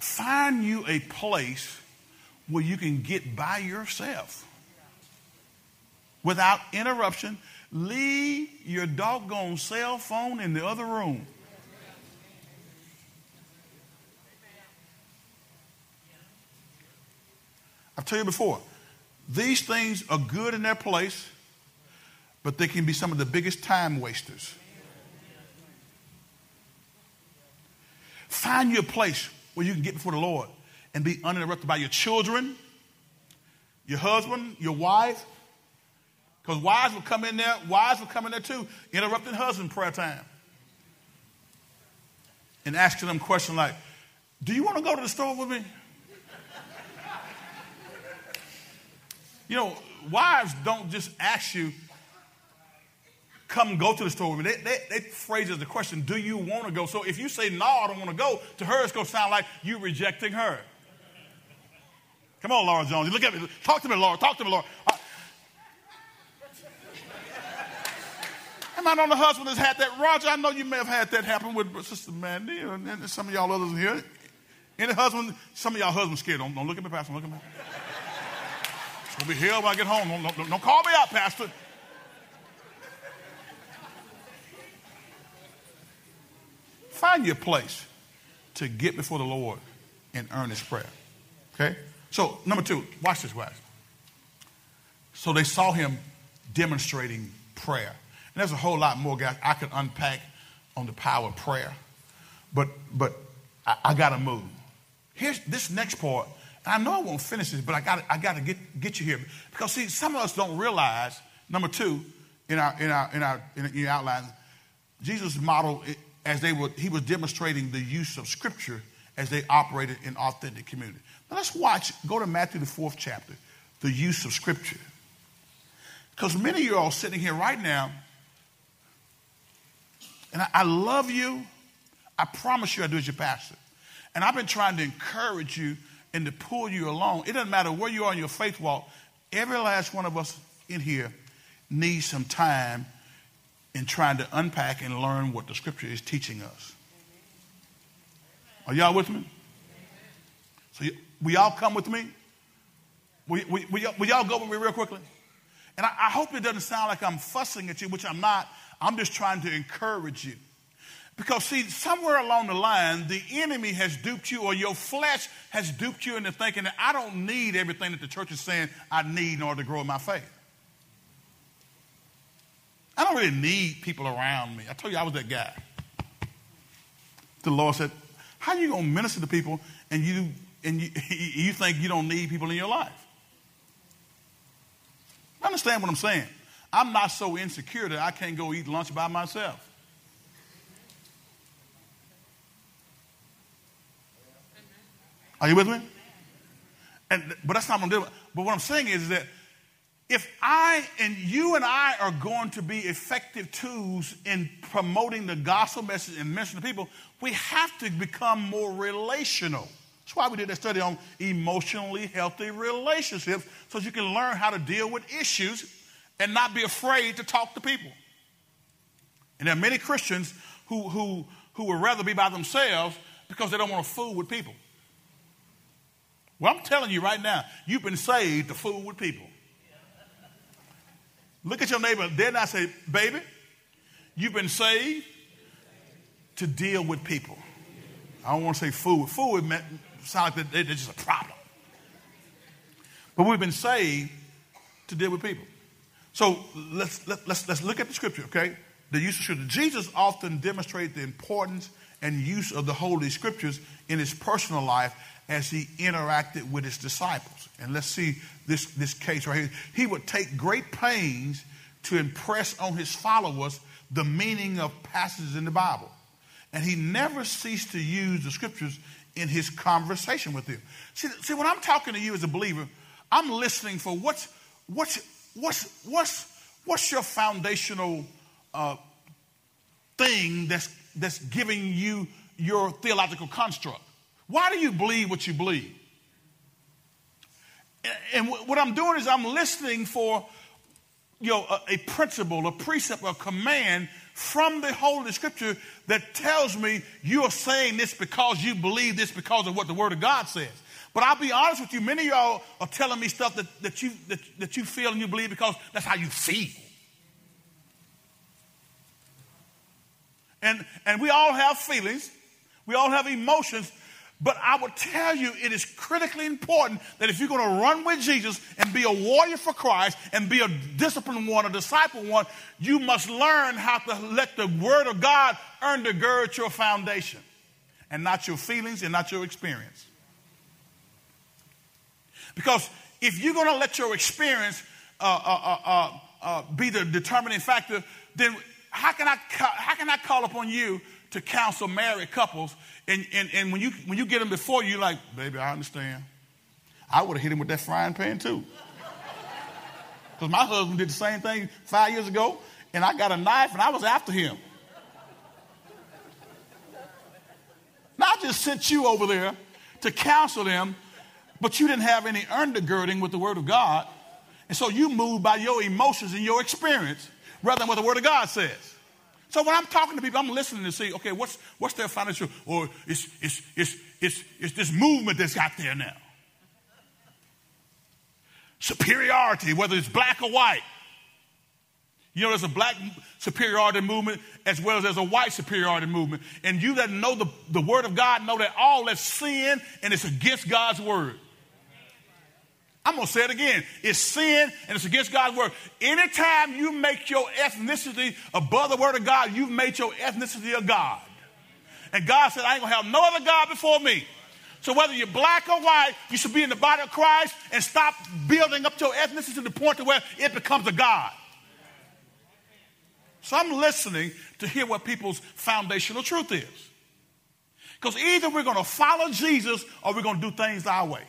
Find you a place where you can get by yourself without interruption. Leave your doggone cell phone in the other room. I've told you before, these things are good in their place, but they can be some of the biggest time wasters. Find your place where you can get before the Lord and be uninterrupted by your children, your husband, your wife. Because wives will come in there, wives will come in there too, interrupting husband prayer time. And asking them questions like, Do you want to go to the store with me? You know, wives don't just ask you, come go to the store with me. They, they, they phrase as the question, do you want to go? So if you say, no, I don't want to go, to her it's going to sound like you rejecting her. Come on, Laura Jones. Look at me. Talk to me, Laura. Talk to me, Laura. Uh, I, am I on the husband that's had that? Roger, I know you may have had that happen with Sister Mandy and some of y'all others in here. Any husband, some of y'all husbands scared. Don't, don't look at me, Pastor. Don't look at me. It's going to be hell when I get home. Don't, don't, don't call me out, Pastor. Find your place to get before the Lord in earnest prayer. Okay? So, number two, watch this, guys. So they saw him demonstrating prayer. And there's a whole lot more, guys, I could unpack on the power of prayer. But but I, I gotta move. Here's this next part I know I won't finish this, but I got I got to get get you here because see, some of us don't realize. Number two, in our in our in our in your outline, Jesus' model as they were he was demonstrating the use of Scripture as they operated in authentic community. Now let's watch. Go to Matthew the fourth chapter, the use of Scripture, because many of you are all sitting here right now, and I, I love you. I promise you, I do as your pastor, and I've been trying to encourage you and to pull you along. It doesn't matter where you are in your faith walk. Every last one of us in here needs some time in trying to unpack and learn what the scripture is teaching us. Are y'all with me? So will y'all come with me? Will, will, will y'all go with me real quickly? And I, I hope it doesn't sound like I'm fussing at you, which I'm not. I'm just trying to encourage you. Because, see, somewhere along the line, the enemy has duped you, or your flesh has duped you into thinking that I don't need everything that the church is saying I need in order to grow in my faith. I don't really need people around me. I told you I was that guy. The Lord said, How are you going to minister to people and you, and you, you think you don't need people in your life? Understand what I'm saying? I'm not so insecure that I can't go eat lunch by myself. Are you with me? And, but that's not what I'm doing. But what I'm saying is that if I and you and I are going to be effective tools in promoting the gospel message and mentioning to people, we have to become more relational. That's why we did that study on emotionally healthy relationships, so you can learn how to deal with issues and not be afraid to talk to people. And there are many Christians who, who, who would rather be by themselves because they don't want to fool with people. Well, I'm telling you right now, you've been saved to fool with people. Look at your neighbor. Dare I say, baby, you've been saved to deal with people. I don't want to say fool. Fool would sound like they're just a problem. But we've been saved to deal with people. So let's, let, let's, let's look at the scripture, okay? The use of scripture. Jesus often demonstrated the importance and use of the Holy Scriptures in his personal life as he interacted with his disciples. And let's see this, this case right here. He would take great pains to impress on his followers the meaning of passages in the Bible. And he never ceased to use the scriptures in his conversation with them. See, see when I'm talking to you as a believer, I'm listening for what's, what's, what's, what's, what's your foundational uh, thing that's, that's giving you your theological construct? Why do you believe what you believe? And what I'm doing is I'm listening for you know, a, a principle, a precept, a command from the Holy Scripture that tells me you're saying this because you believe this because of what the Word of God says. But I'll be honest with you, many of y'all are telling me stuff that, that, you, that, that you feel and you believe because that's how you feel. And, and we all have feelings, we all have emotions, but I would tell you it is critically important that if you're going to run with Jesus and be a warrior for Christ and be a disciplined one, a disciple one, you must learn how to let the Word of God undergird your foundation and not your feelings and not your experience. Because if you're going to let your experience uh, uh, uh, uh, be the determining factor, then how can, I, how can I call upon you to counsel married couples, and, and, and when, you, when you get them before you, like, baby, I understand. I would have hit him with that frying pan too. Because my husband did the same thing five years ago, and I got a knife and I was after him. Now, I just sent you over there to counsel them, but you didn't have any undergirding with the Word of God. And so you moved by your emotions and your experience rather than what the Word of God says. So when I'm talking to people, I'm listening to see, okay, what's, what's their financial, or it's, it's, it's, it's, it's this movement that's got there now. Superiority, whether it's black or white. You know, there's a black superiority movement as well as there's a white superiority movement. And you that know the, the word of God know that all that's sin and it's against God's word. I'm going to say it again. It's sin and it's against God's word. Anytime you make your ethnicity above the word of God, you've made your ethnicity a God. And God said, I ain't going to have no other God before me. So whether you're black or white, you should be in the body of Christ and stop building up your ethnicity to the point to where it becomes a God. So I'm listening to hear what people's foundational truth is. Because either we're going to follow Jesus or we're going to do things our way.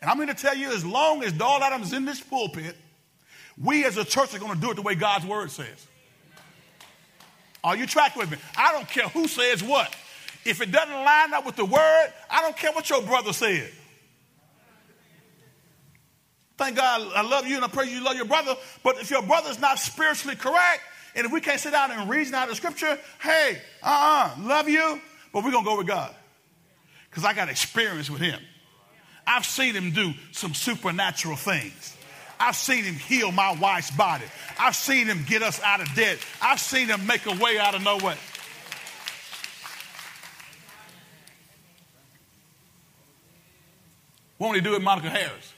And I'm going to tell you, as long as Dal Adams in this pulpit, we as a church are going to do it the way God's word says. Are you tracking with me? I don't care who says what. If it doesn't line up with the word, I don't care what your brother said. Thank God I love you and I pray you love your brother. But if your brother is not spiritually correct, and if we can't sit down and reason out the scripture, hey, uh uh love you, but we're going to go with God. Because I got experience with him. I've seen him do some supernatural things. I've seen him heal my wife's body. I've seen him get us out of debt. I've seen him make a way out of no way. Won't he do it, Monica Harris?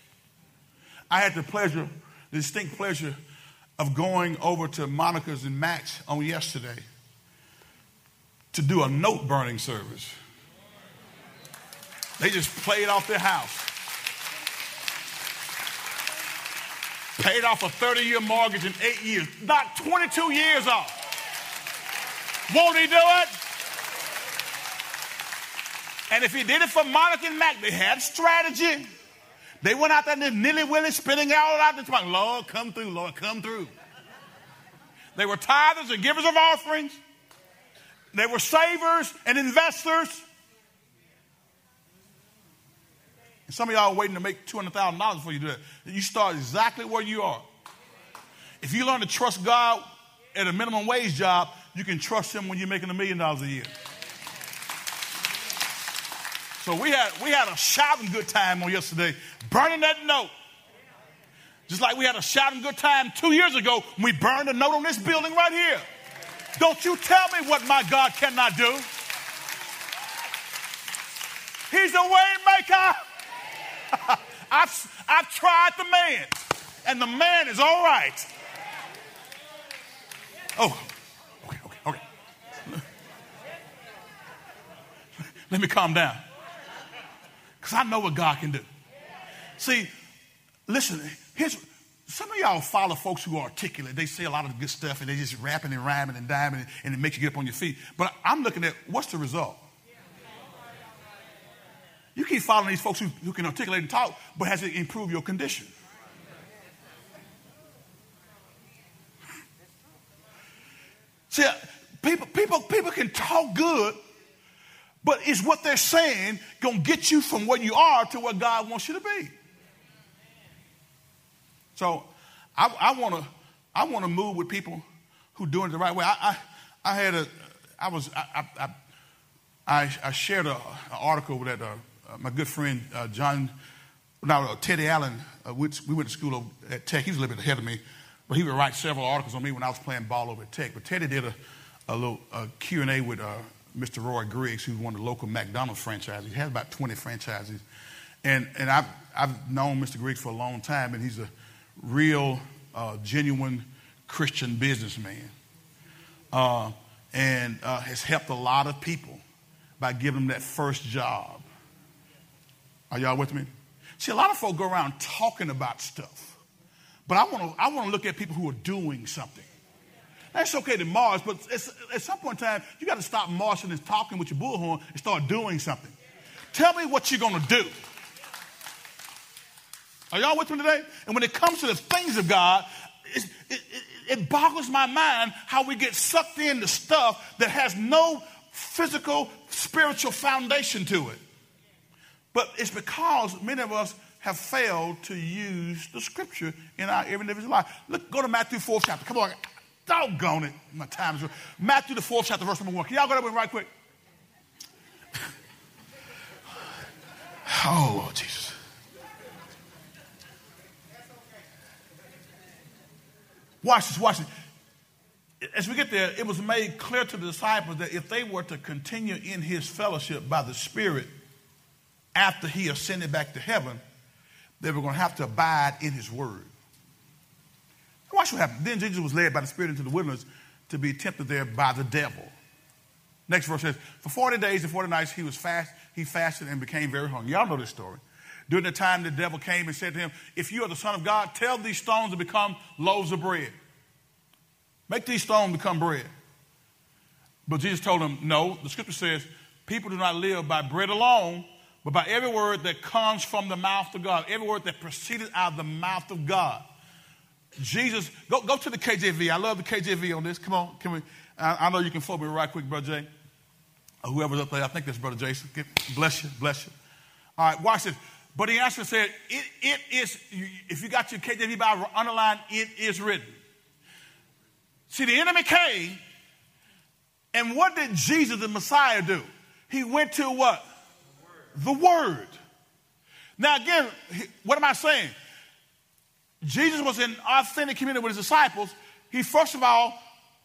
I had the pleasure, the distinct pleasure of going over to Monica's and Max on yesterday to do a note burning service. They just played off their house. Paid off a 30 year mortgage in eight years, not 22 years off. Won't he do it? And if he did it for Monica and Mac, they had strategy. They went out there and nilly willy spitting all out the tongue. Lord, come through, Lord, come through. They were tithers and givers of offerings. They were savers and investors. Some of y'all are waiting to make $200,000 before you do that. You start exactly where you are. If you learn to trust God at a minimum wage job, you can trust Him when you're making a million dollars a year. So we had we had a shouting good time on yesterday, burning that note. Just like we had a shouting good time two years ago when we burned a note on this building right here. Don't you tell me what my God cannot do. He's a way maker. I've, I've tried the man, and the man is all right. Oh, okay, okay, okay. Let me calm down. Because I know what God can do. See, listen, here's some of y'all follow folks who are articulate. They say a lot of good stuff and they just rapping and rhyming and diming and it makes you get up on your feet. But I'm looking at what's the result? You keep following these folks who, who can articulate and talk, but has it improved your condition? See, people, people, people can talk good, but is what they're saying going to get you from where you are to where God wants you to be? So I, I want to I want to move with people who doing it the right way. I, I, I had a I was I I, I, I shared an article with that uh, my good friend uh, John now uh, Teddy Allen uh, which we went to school at Tech. He's a little bit ahead of me, but he would write several articles on me when I was playing ball over at Tech. But Teddy did a, a little A with uh, Mr. Roy Griggs, who's one of the local McDonald's franchises. He has about 20 franchises, and and I've I've known Mr. Griggs for a long time, and he's a real, uh, genuine Christian businessman. Uh, and uh, has helped a lot of people by giving them that first job. Are y'all with me? See, a lot of folks go around talking about stuff, but I want to I want to look at people who are doing something. That's okay to march, but at some point in time, you got to stop marching and talking with your bullhorn and start doing something. Tell me what you're going to do. Are y'all with me today? And when it comes to the things of God, it, it, it, boggles my mind how we get sucked into stuff that has no physical, spiritual foundation to it. But it's because many of us have failed to use the scripture in our everyday life. Look, go to Matthew 4th chapter. Come on, doggone it. My time's Matthew the 4th chapter, verse number 1. Can y'all go there with right quick? oh, Lord Jesus. Watch this, watch this. As we get there, it was made clear to the disciples that if they were to continue in his fellowship by the Spirit after he ascended back to heaven, they were going to have to abide in his word. Watch what happened. Then Jesus was led by the Spirit into the wilderness to be tempted there by the devil. Next verse says, For 40 days and 40 nights he was fast, he fasted and became very hungry. Y'all know this story. During the time the devil came and said to him, If you are the Son of God, tell these stones to become loaves of bread. Make these stones become bread. But Jesus told him, No, the scripture says, People do not live by bread alone, but by every word that comes from the mouth of God, every word that proceeded out of the mouth of God. Jesus, go, go to the KJV. I love the KJV on this. Come on, can we? I, I know you can follow me right quick, Brother Jay. Or whoever's up there, I think that's Brother Jason. Bless you, bless you. All right, watch this. But he answered said, it, it is, if you got your KJV Bible underlined, it is written. See, the enemy came, and what did Jesus, the Messiah, do? He went to what? The Word. Now, again, what am I saying? Jesus was in authentic community with his disciples. He, first of all,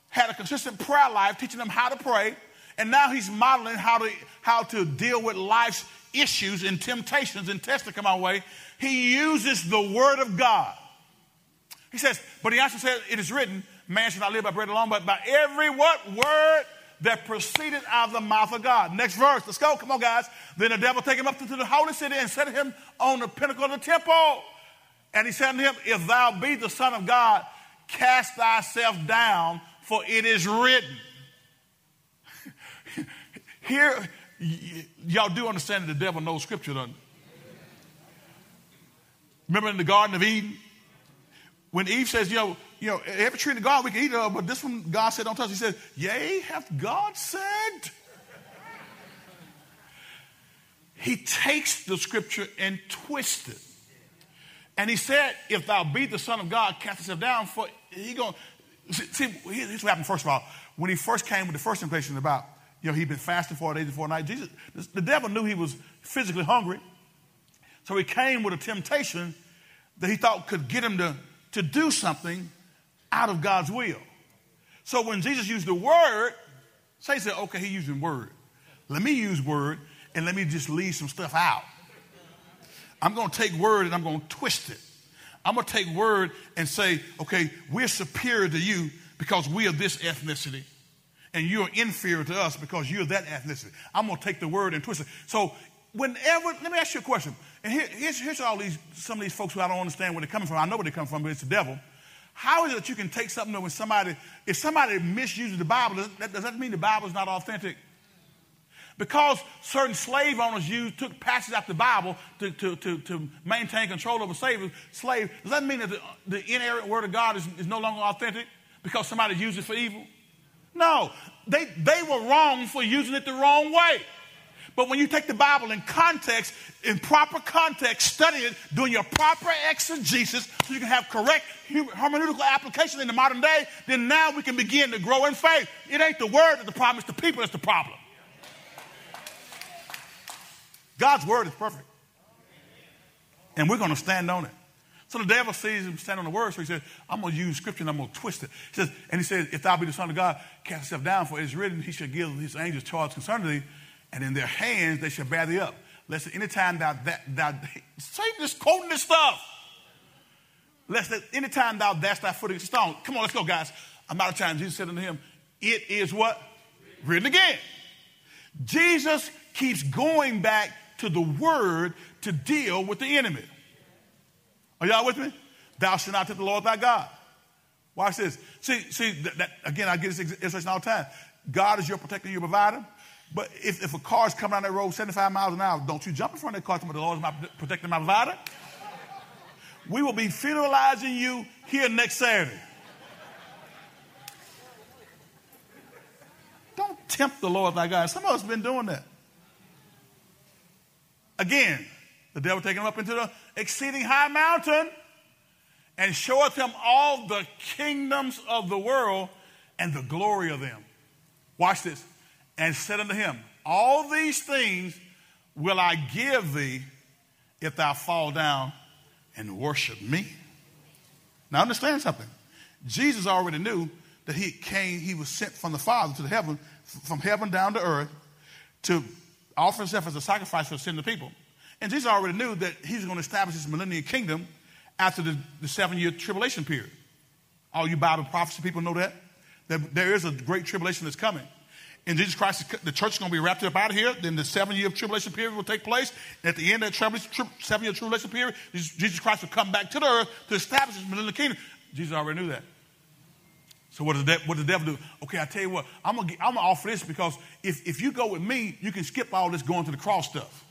had a consistent prayer life, teaching them how to pray. And now he's modeling how to, how to deal with life's issues and temptations and tests that come our way, he uses the word of God. He says, but he also said, it is written, man should not live by bread alone, but by every what? Word that proceeded out of the mouth of God. Next verse. Let's go. Come on, guys. Then the devil take him up to the holy city and set him on the pinnacle of the temple. And he said to him, If thou be the Son of God, cast thyself down, for it is written. Here, Y- y'all do understand that the devil knows scripture, doesn't Remember in the Garden of Eden? When Eve says, you know, you know, every tree in the garden we can eat of, but this one God said don't touch. He said, Yea, hath God said? he takes the scripture and twists it. And he said, If thou be the Son of God, cast yourself down, for he going see, here's what happened first of all. When he first came with the first temptation about you know, he'd been fasting four days and four nights. Jesus, the devil knew he was physically hungry. So he came with a temptation that he thought could get him to, to do something out of God's will. So when Jesus used the word, Satan said, okay, he using word. Let me use word and let me just leave some stuff out. I'm going to take word and I'm going to twist it. I'm going to take word and say, okay, we're superior to you because we are this ethnicity. And you're inferior to us because you're that ethnicity. I'm going to take the word and twist it. So whenever, let me ask you a question. And here, here's, here's all these, some of these folks who I don't understand where they're coming from. I know where they come from, but it's the devil. How is it that you can take something that when somebody, if somebody misuses the Bible, does that, does that mean the Bible is not authentic? Because certain slave owners used, took passages out the Bible to, to, to, to maintain control over slave, slave, does that mean that the, the inerrant word of God is, is no longer authentic because somebody used it for evil? No. They, they were wrong for using it the wrong way. But when you take the Bible in context, in proper context, study it, doing your proper exegesis so you can have correct hermeneutical application in the modern day, then now we can begin to grow in faith. It ain't the word that's the problem, it's the people that's the problem. God's word is perfect. And we're going to stand on it. So the devil sees him stand on the word, so he says, I'm going to use scripture and I'm going to twist it. He says, and he says, If thou be the Son of God, cast yourself down, for it is written, He shall give his angels charge concerning thee and in their hands they shall bear thee up. Lest at any time thou, that, thou Satan is quoting this stuff. Lest at any time thou dash thy foot against stone. Come on, let's go, guys. I'm out of time. Jesus said unto him, It is what? Written again. Jesus keeps going back to the word to deal with the enemy. Are y'all with me? Thou shalt not tempt the Lord thy God. Watch this. See, see that, that, again, I get this illustration all the time. God is your protector, your provider. But if, if a car's coming down that road 75 miles an hour, don't you jump in front of that car. The Lord is my protecting my provider. We will be funeralizing you here next Saturday. Don't tempt the Lord thy God. Some of us have been doing that. Again, the devil taking him up into the exceeding high mountain and showeth him all the kingdoms of the world and the glory of them. Watch this and said unto him, All these things will I give thee if thou fall down and worship me. Now understand something. Jesus already knew that he came, he was sent from the Father to the heaven, from heaven down to earth, to offer himself as a sacrifice for the sin of the people. And Jesus already knew that he was going to establish his millennial kingdom after the, the seven year tribulation period. All you Bible prophecy people know that. that. There is a great tribulation that's coming and Jesus Christ, the church is going to be wrapped up out of here. Then the seven year tribulation period will take place. And at the end of that seven year tribulation period, Jesus Christ will come back to the earth to establish his millennial kingdom. Jesus already knew that. So what does, the, what does the devil do? Okay, I tell you what, I'm I'm gonna offer this because if, if you go with me, you can skip all this going to the cross stuff,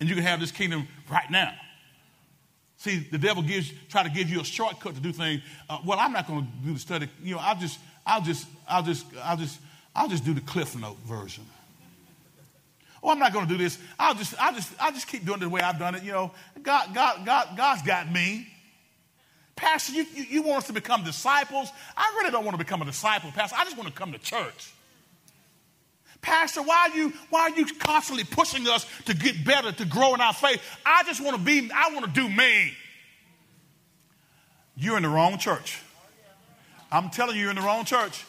and you can have this kingdom right now. See, the devil gives try to give you a shortcut to do things. Uh, well, I'm not going to do the study. You know, I'll just, I'll just, I'll just, I'll just I'll just do the Cliff Note version. Oh, I'm not going to do this. I'll just, I'll just, I'll just keep doing it the way I've done it. You know, God, God, God, God's got me. Pastor, you, you, you want us to become disciples? I really don't want to become a disciple, Pastor. I just want to come to church. Pastor, why are you why are you constantly pushing us to get better, to grow in our faith? I just want to be, I want to do me. You're in the wrong church. I'm telling you, you're in the wrong church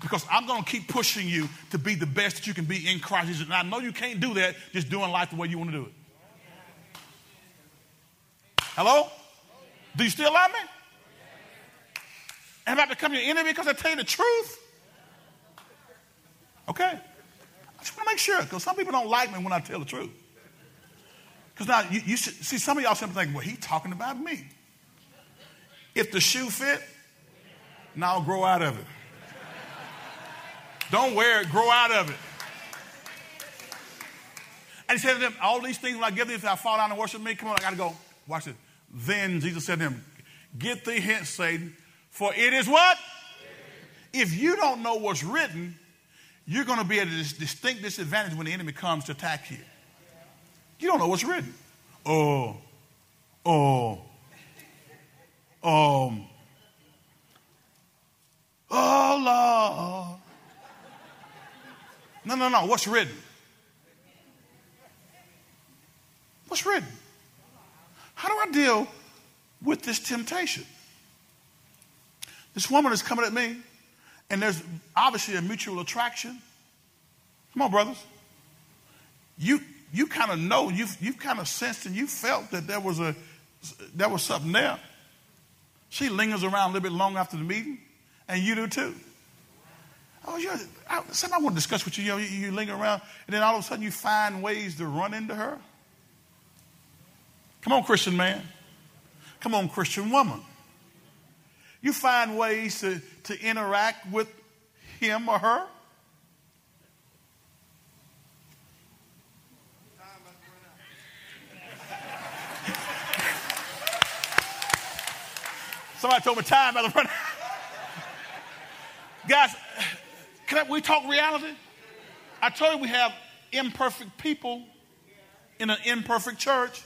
because I'm going to keep pushing you to be the best that you can be in Christ Jesus. And I know you can't do that just doing life the way you want to do it. Hello? Do you still love me? Have I become your enemy because I tell you the truth? Okay. I just want to make sure because some people don't like me when I tell the truth. Because now you, you should, see some of y'all simply think, well, he's talking about me. If the shoe fit, now I'll grow out of it. Don't wear it, grow out of it. And he said to them, All these things will I give thee if thou fall down and worship me. Come on, I got to go. Watch this. Then Jesus said to him, Get thee hence, Satan, for it is what? If you don't know what's written, you're going to be at a distinct disadvantage when the enemy comes to attack you. You don't know what's written. Oh, oh, um, oh, Lord. No, no, no. What's written? What's written? How do I deal with this temptation? This woman is coming at me, and there's obviously a mutual attraction. Come on, brothers. You you kind of know, you've you've kind of sensed and you felt that there was a there was something there. She lingers around a little bit long after the meeting, and you do too. Oh, you something I want to discuss with you. You, know, you, you linger around, and then all of a sudden you find ways to run into her. Come on, Christian man. Come on, Christian woman. You find ways to, to interact with him or her. Somebody told me time front. Guys, can I, we talk reality? I told you we have imperfect people in an imperfect church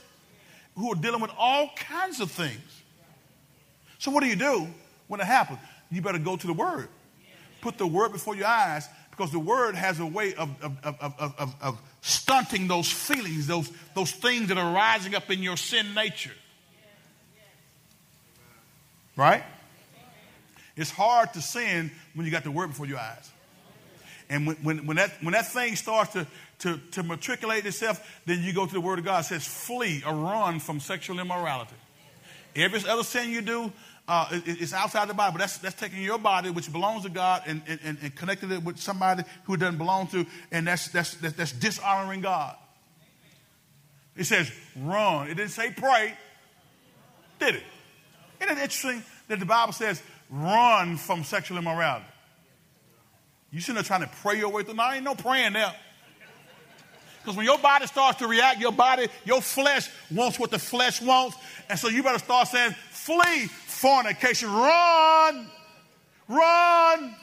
who are dealing with all kinds of things. So, what do you do when it happens? You better go to the Word. Put the Word before your eyes because the Word has a way of, of, of, of, of stunting those feelings, those, those things that are rising up in your sin nature. Right? It's hard to sin when you got the word before your eyes. And when, when, when, that, when that thing starts to, to, to matriculate itself, then you go to the word of God. It says, flee or run from sexual immorality. Every other sin you do, uh, it, it's outside the Bible. That's, that's taking your body, which belongs to God, and, and, and connecting it with somebody who doesn't belong to, and that's, that's, that's, that's dishonoring God. It says run. It didn't say pray, did it? Isn't it interesting that the Bible says run from sexual immorality? You shouldn't have trying to pray your way through. No, ain't no praying there. Because when your body starts to react, your body, your flesh wants what the flesh wants. And so you better start saying, flee fornication, run, run.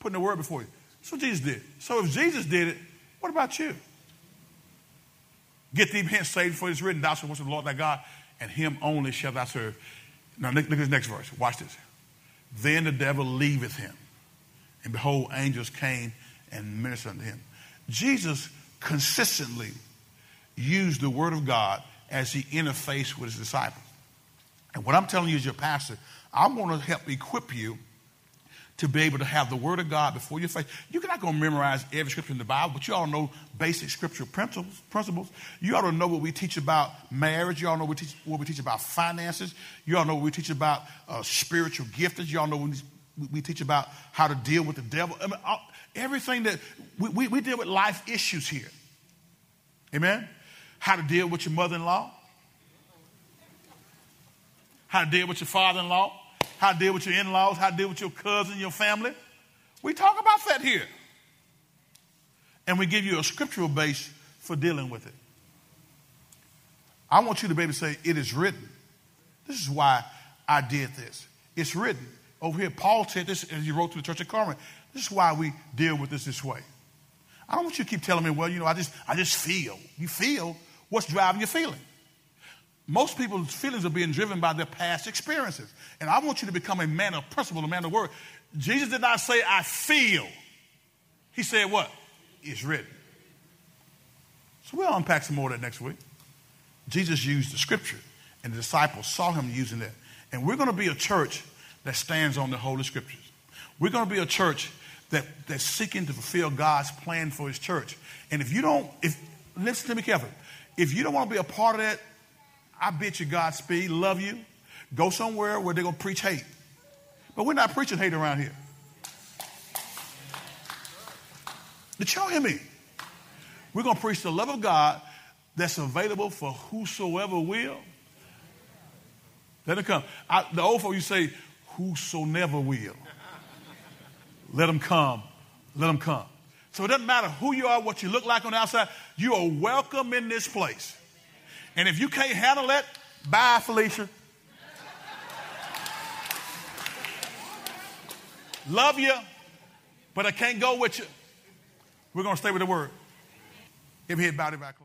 Putting the word before you. That's what Jesus did. So if Jesus did it, what about you? Get thee hence Satan, for it is written, Thou shalt worship the Lord thy God, and him only shalt thou serve. Now, look, look at this next verse. Watch this. Then the devil leaveth him, and behold, angels came and ministered unto him. Jesus consistently used the word of God as he interfaced with his disciples. And what I'm telling you as your pastor, I'm going to help equip you to be able to have the Word of God before your face. You're not going to memorize every scripture in the Bible, but you all know basic scriptural principles. principles. You ought to know what we teach about marriage. You all know what we teach, what we teach about finances. You all know what we teach about uh, spiritual giftings. You all know what we teach about how to deal with the devil. I mean, all, everything that we, we, we deal with life issues here. Amen? How to deal with your mother in law, how to deal with your father in law how to deal with your in laws, how to deal with your cousin, your family. We talk about that here. And we give you a scriptural base for dealing with it. I want you to be able to say, It is written. This is why I did this. It's written. Over here, Paul said this as he wrote to the church of Corinth. This is why we deal with this this way. I don't want you to keep telling me, well, you know, I just I just feel. You feel what's driving your feeling most people's feelings are being driven by their past experiences. And I want you to become a man of principle, a man of word. Jesus did not say, I feel. He said, what? It's written. So we'll unpack some more of that next week. Jesus used the scripture, and the disciples saw him using it. And we're going to be a church that stands on the Holy Scriptures. We're going to be a church that, that's seeking to fulfill God's plan for his church. And if you don't, if listen to me carefully, if you don't want to be a part of that, I bid you Godspeed, love you. Go somewhere where they're going to preach hate. But we're not preaching hate around here. Did y'all hear me? We're going to preach the love of God that's available for whosoever will. Let it come. I, the old folk, you say, whoso never will. Let them come. Let them come. So it doesn't matter who you are, what you look like on the outside, you are welcome in this place. And if you can't handle it, bye, Felicia. Love you, but I can't go with you. We're going to stay with the word. Every head bowed, everybody close.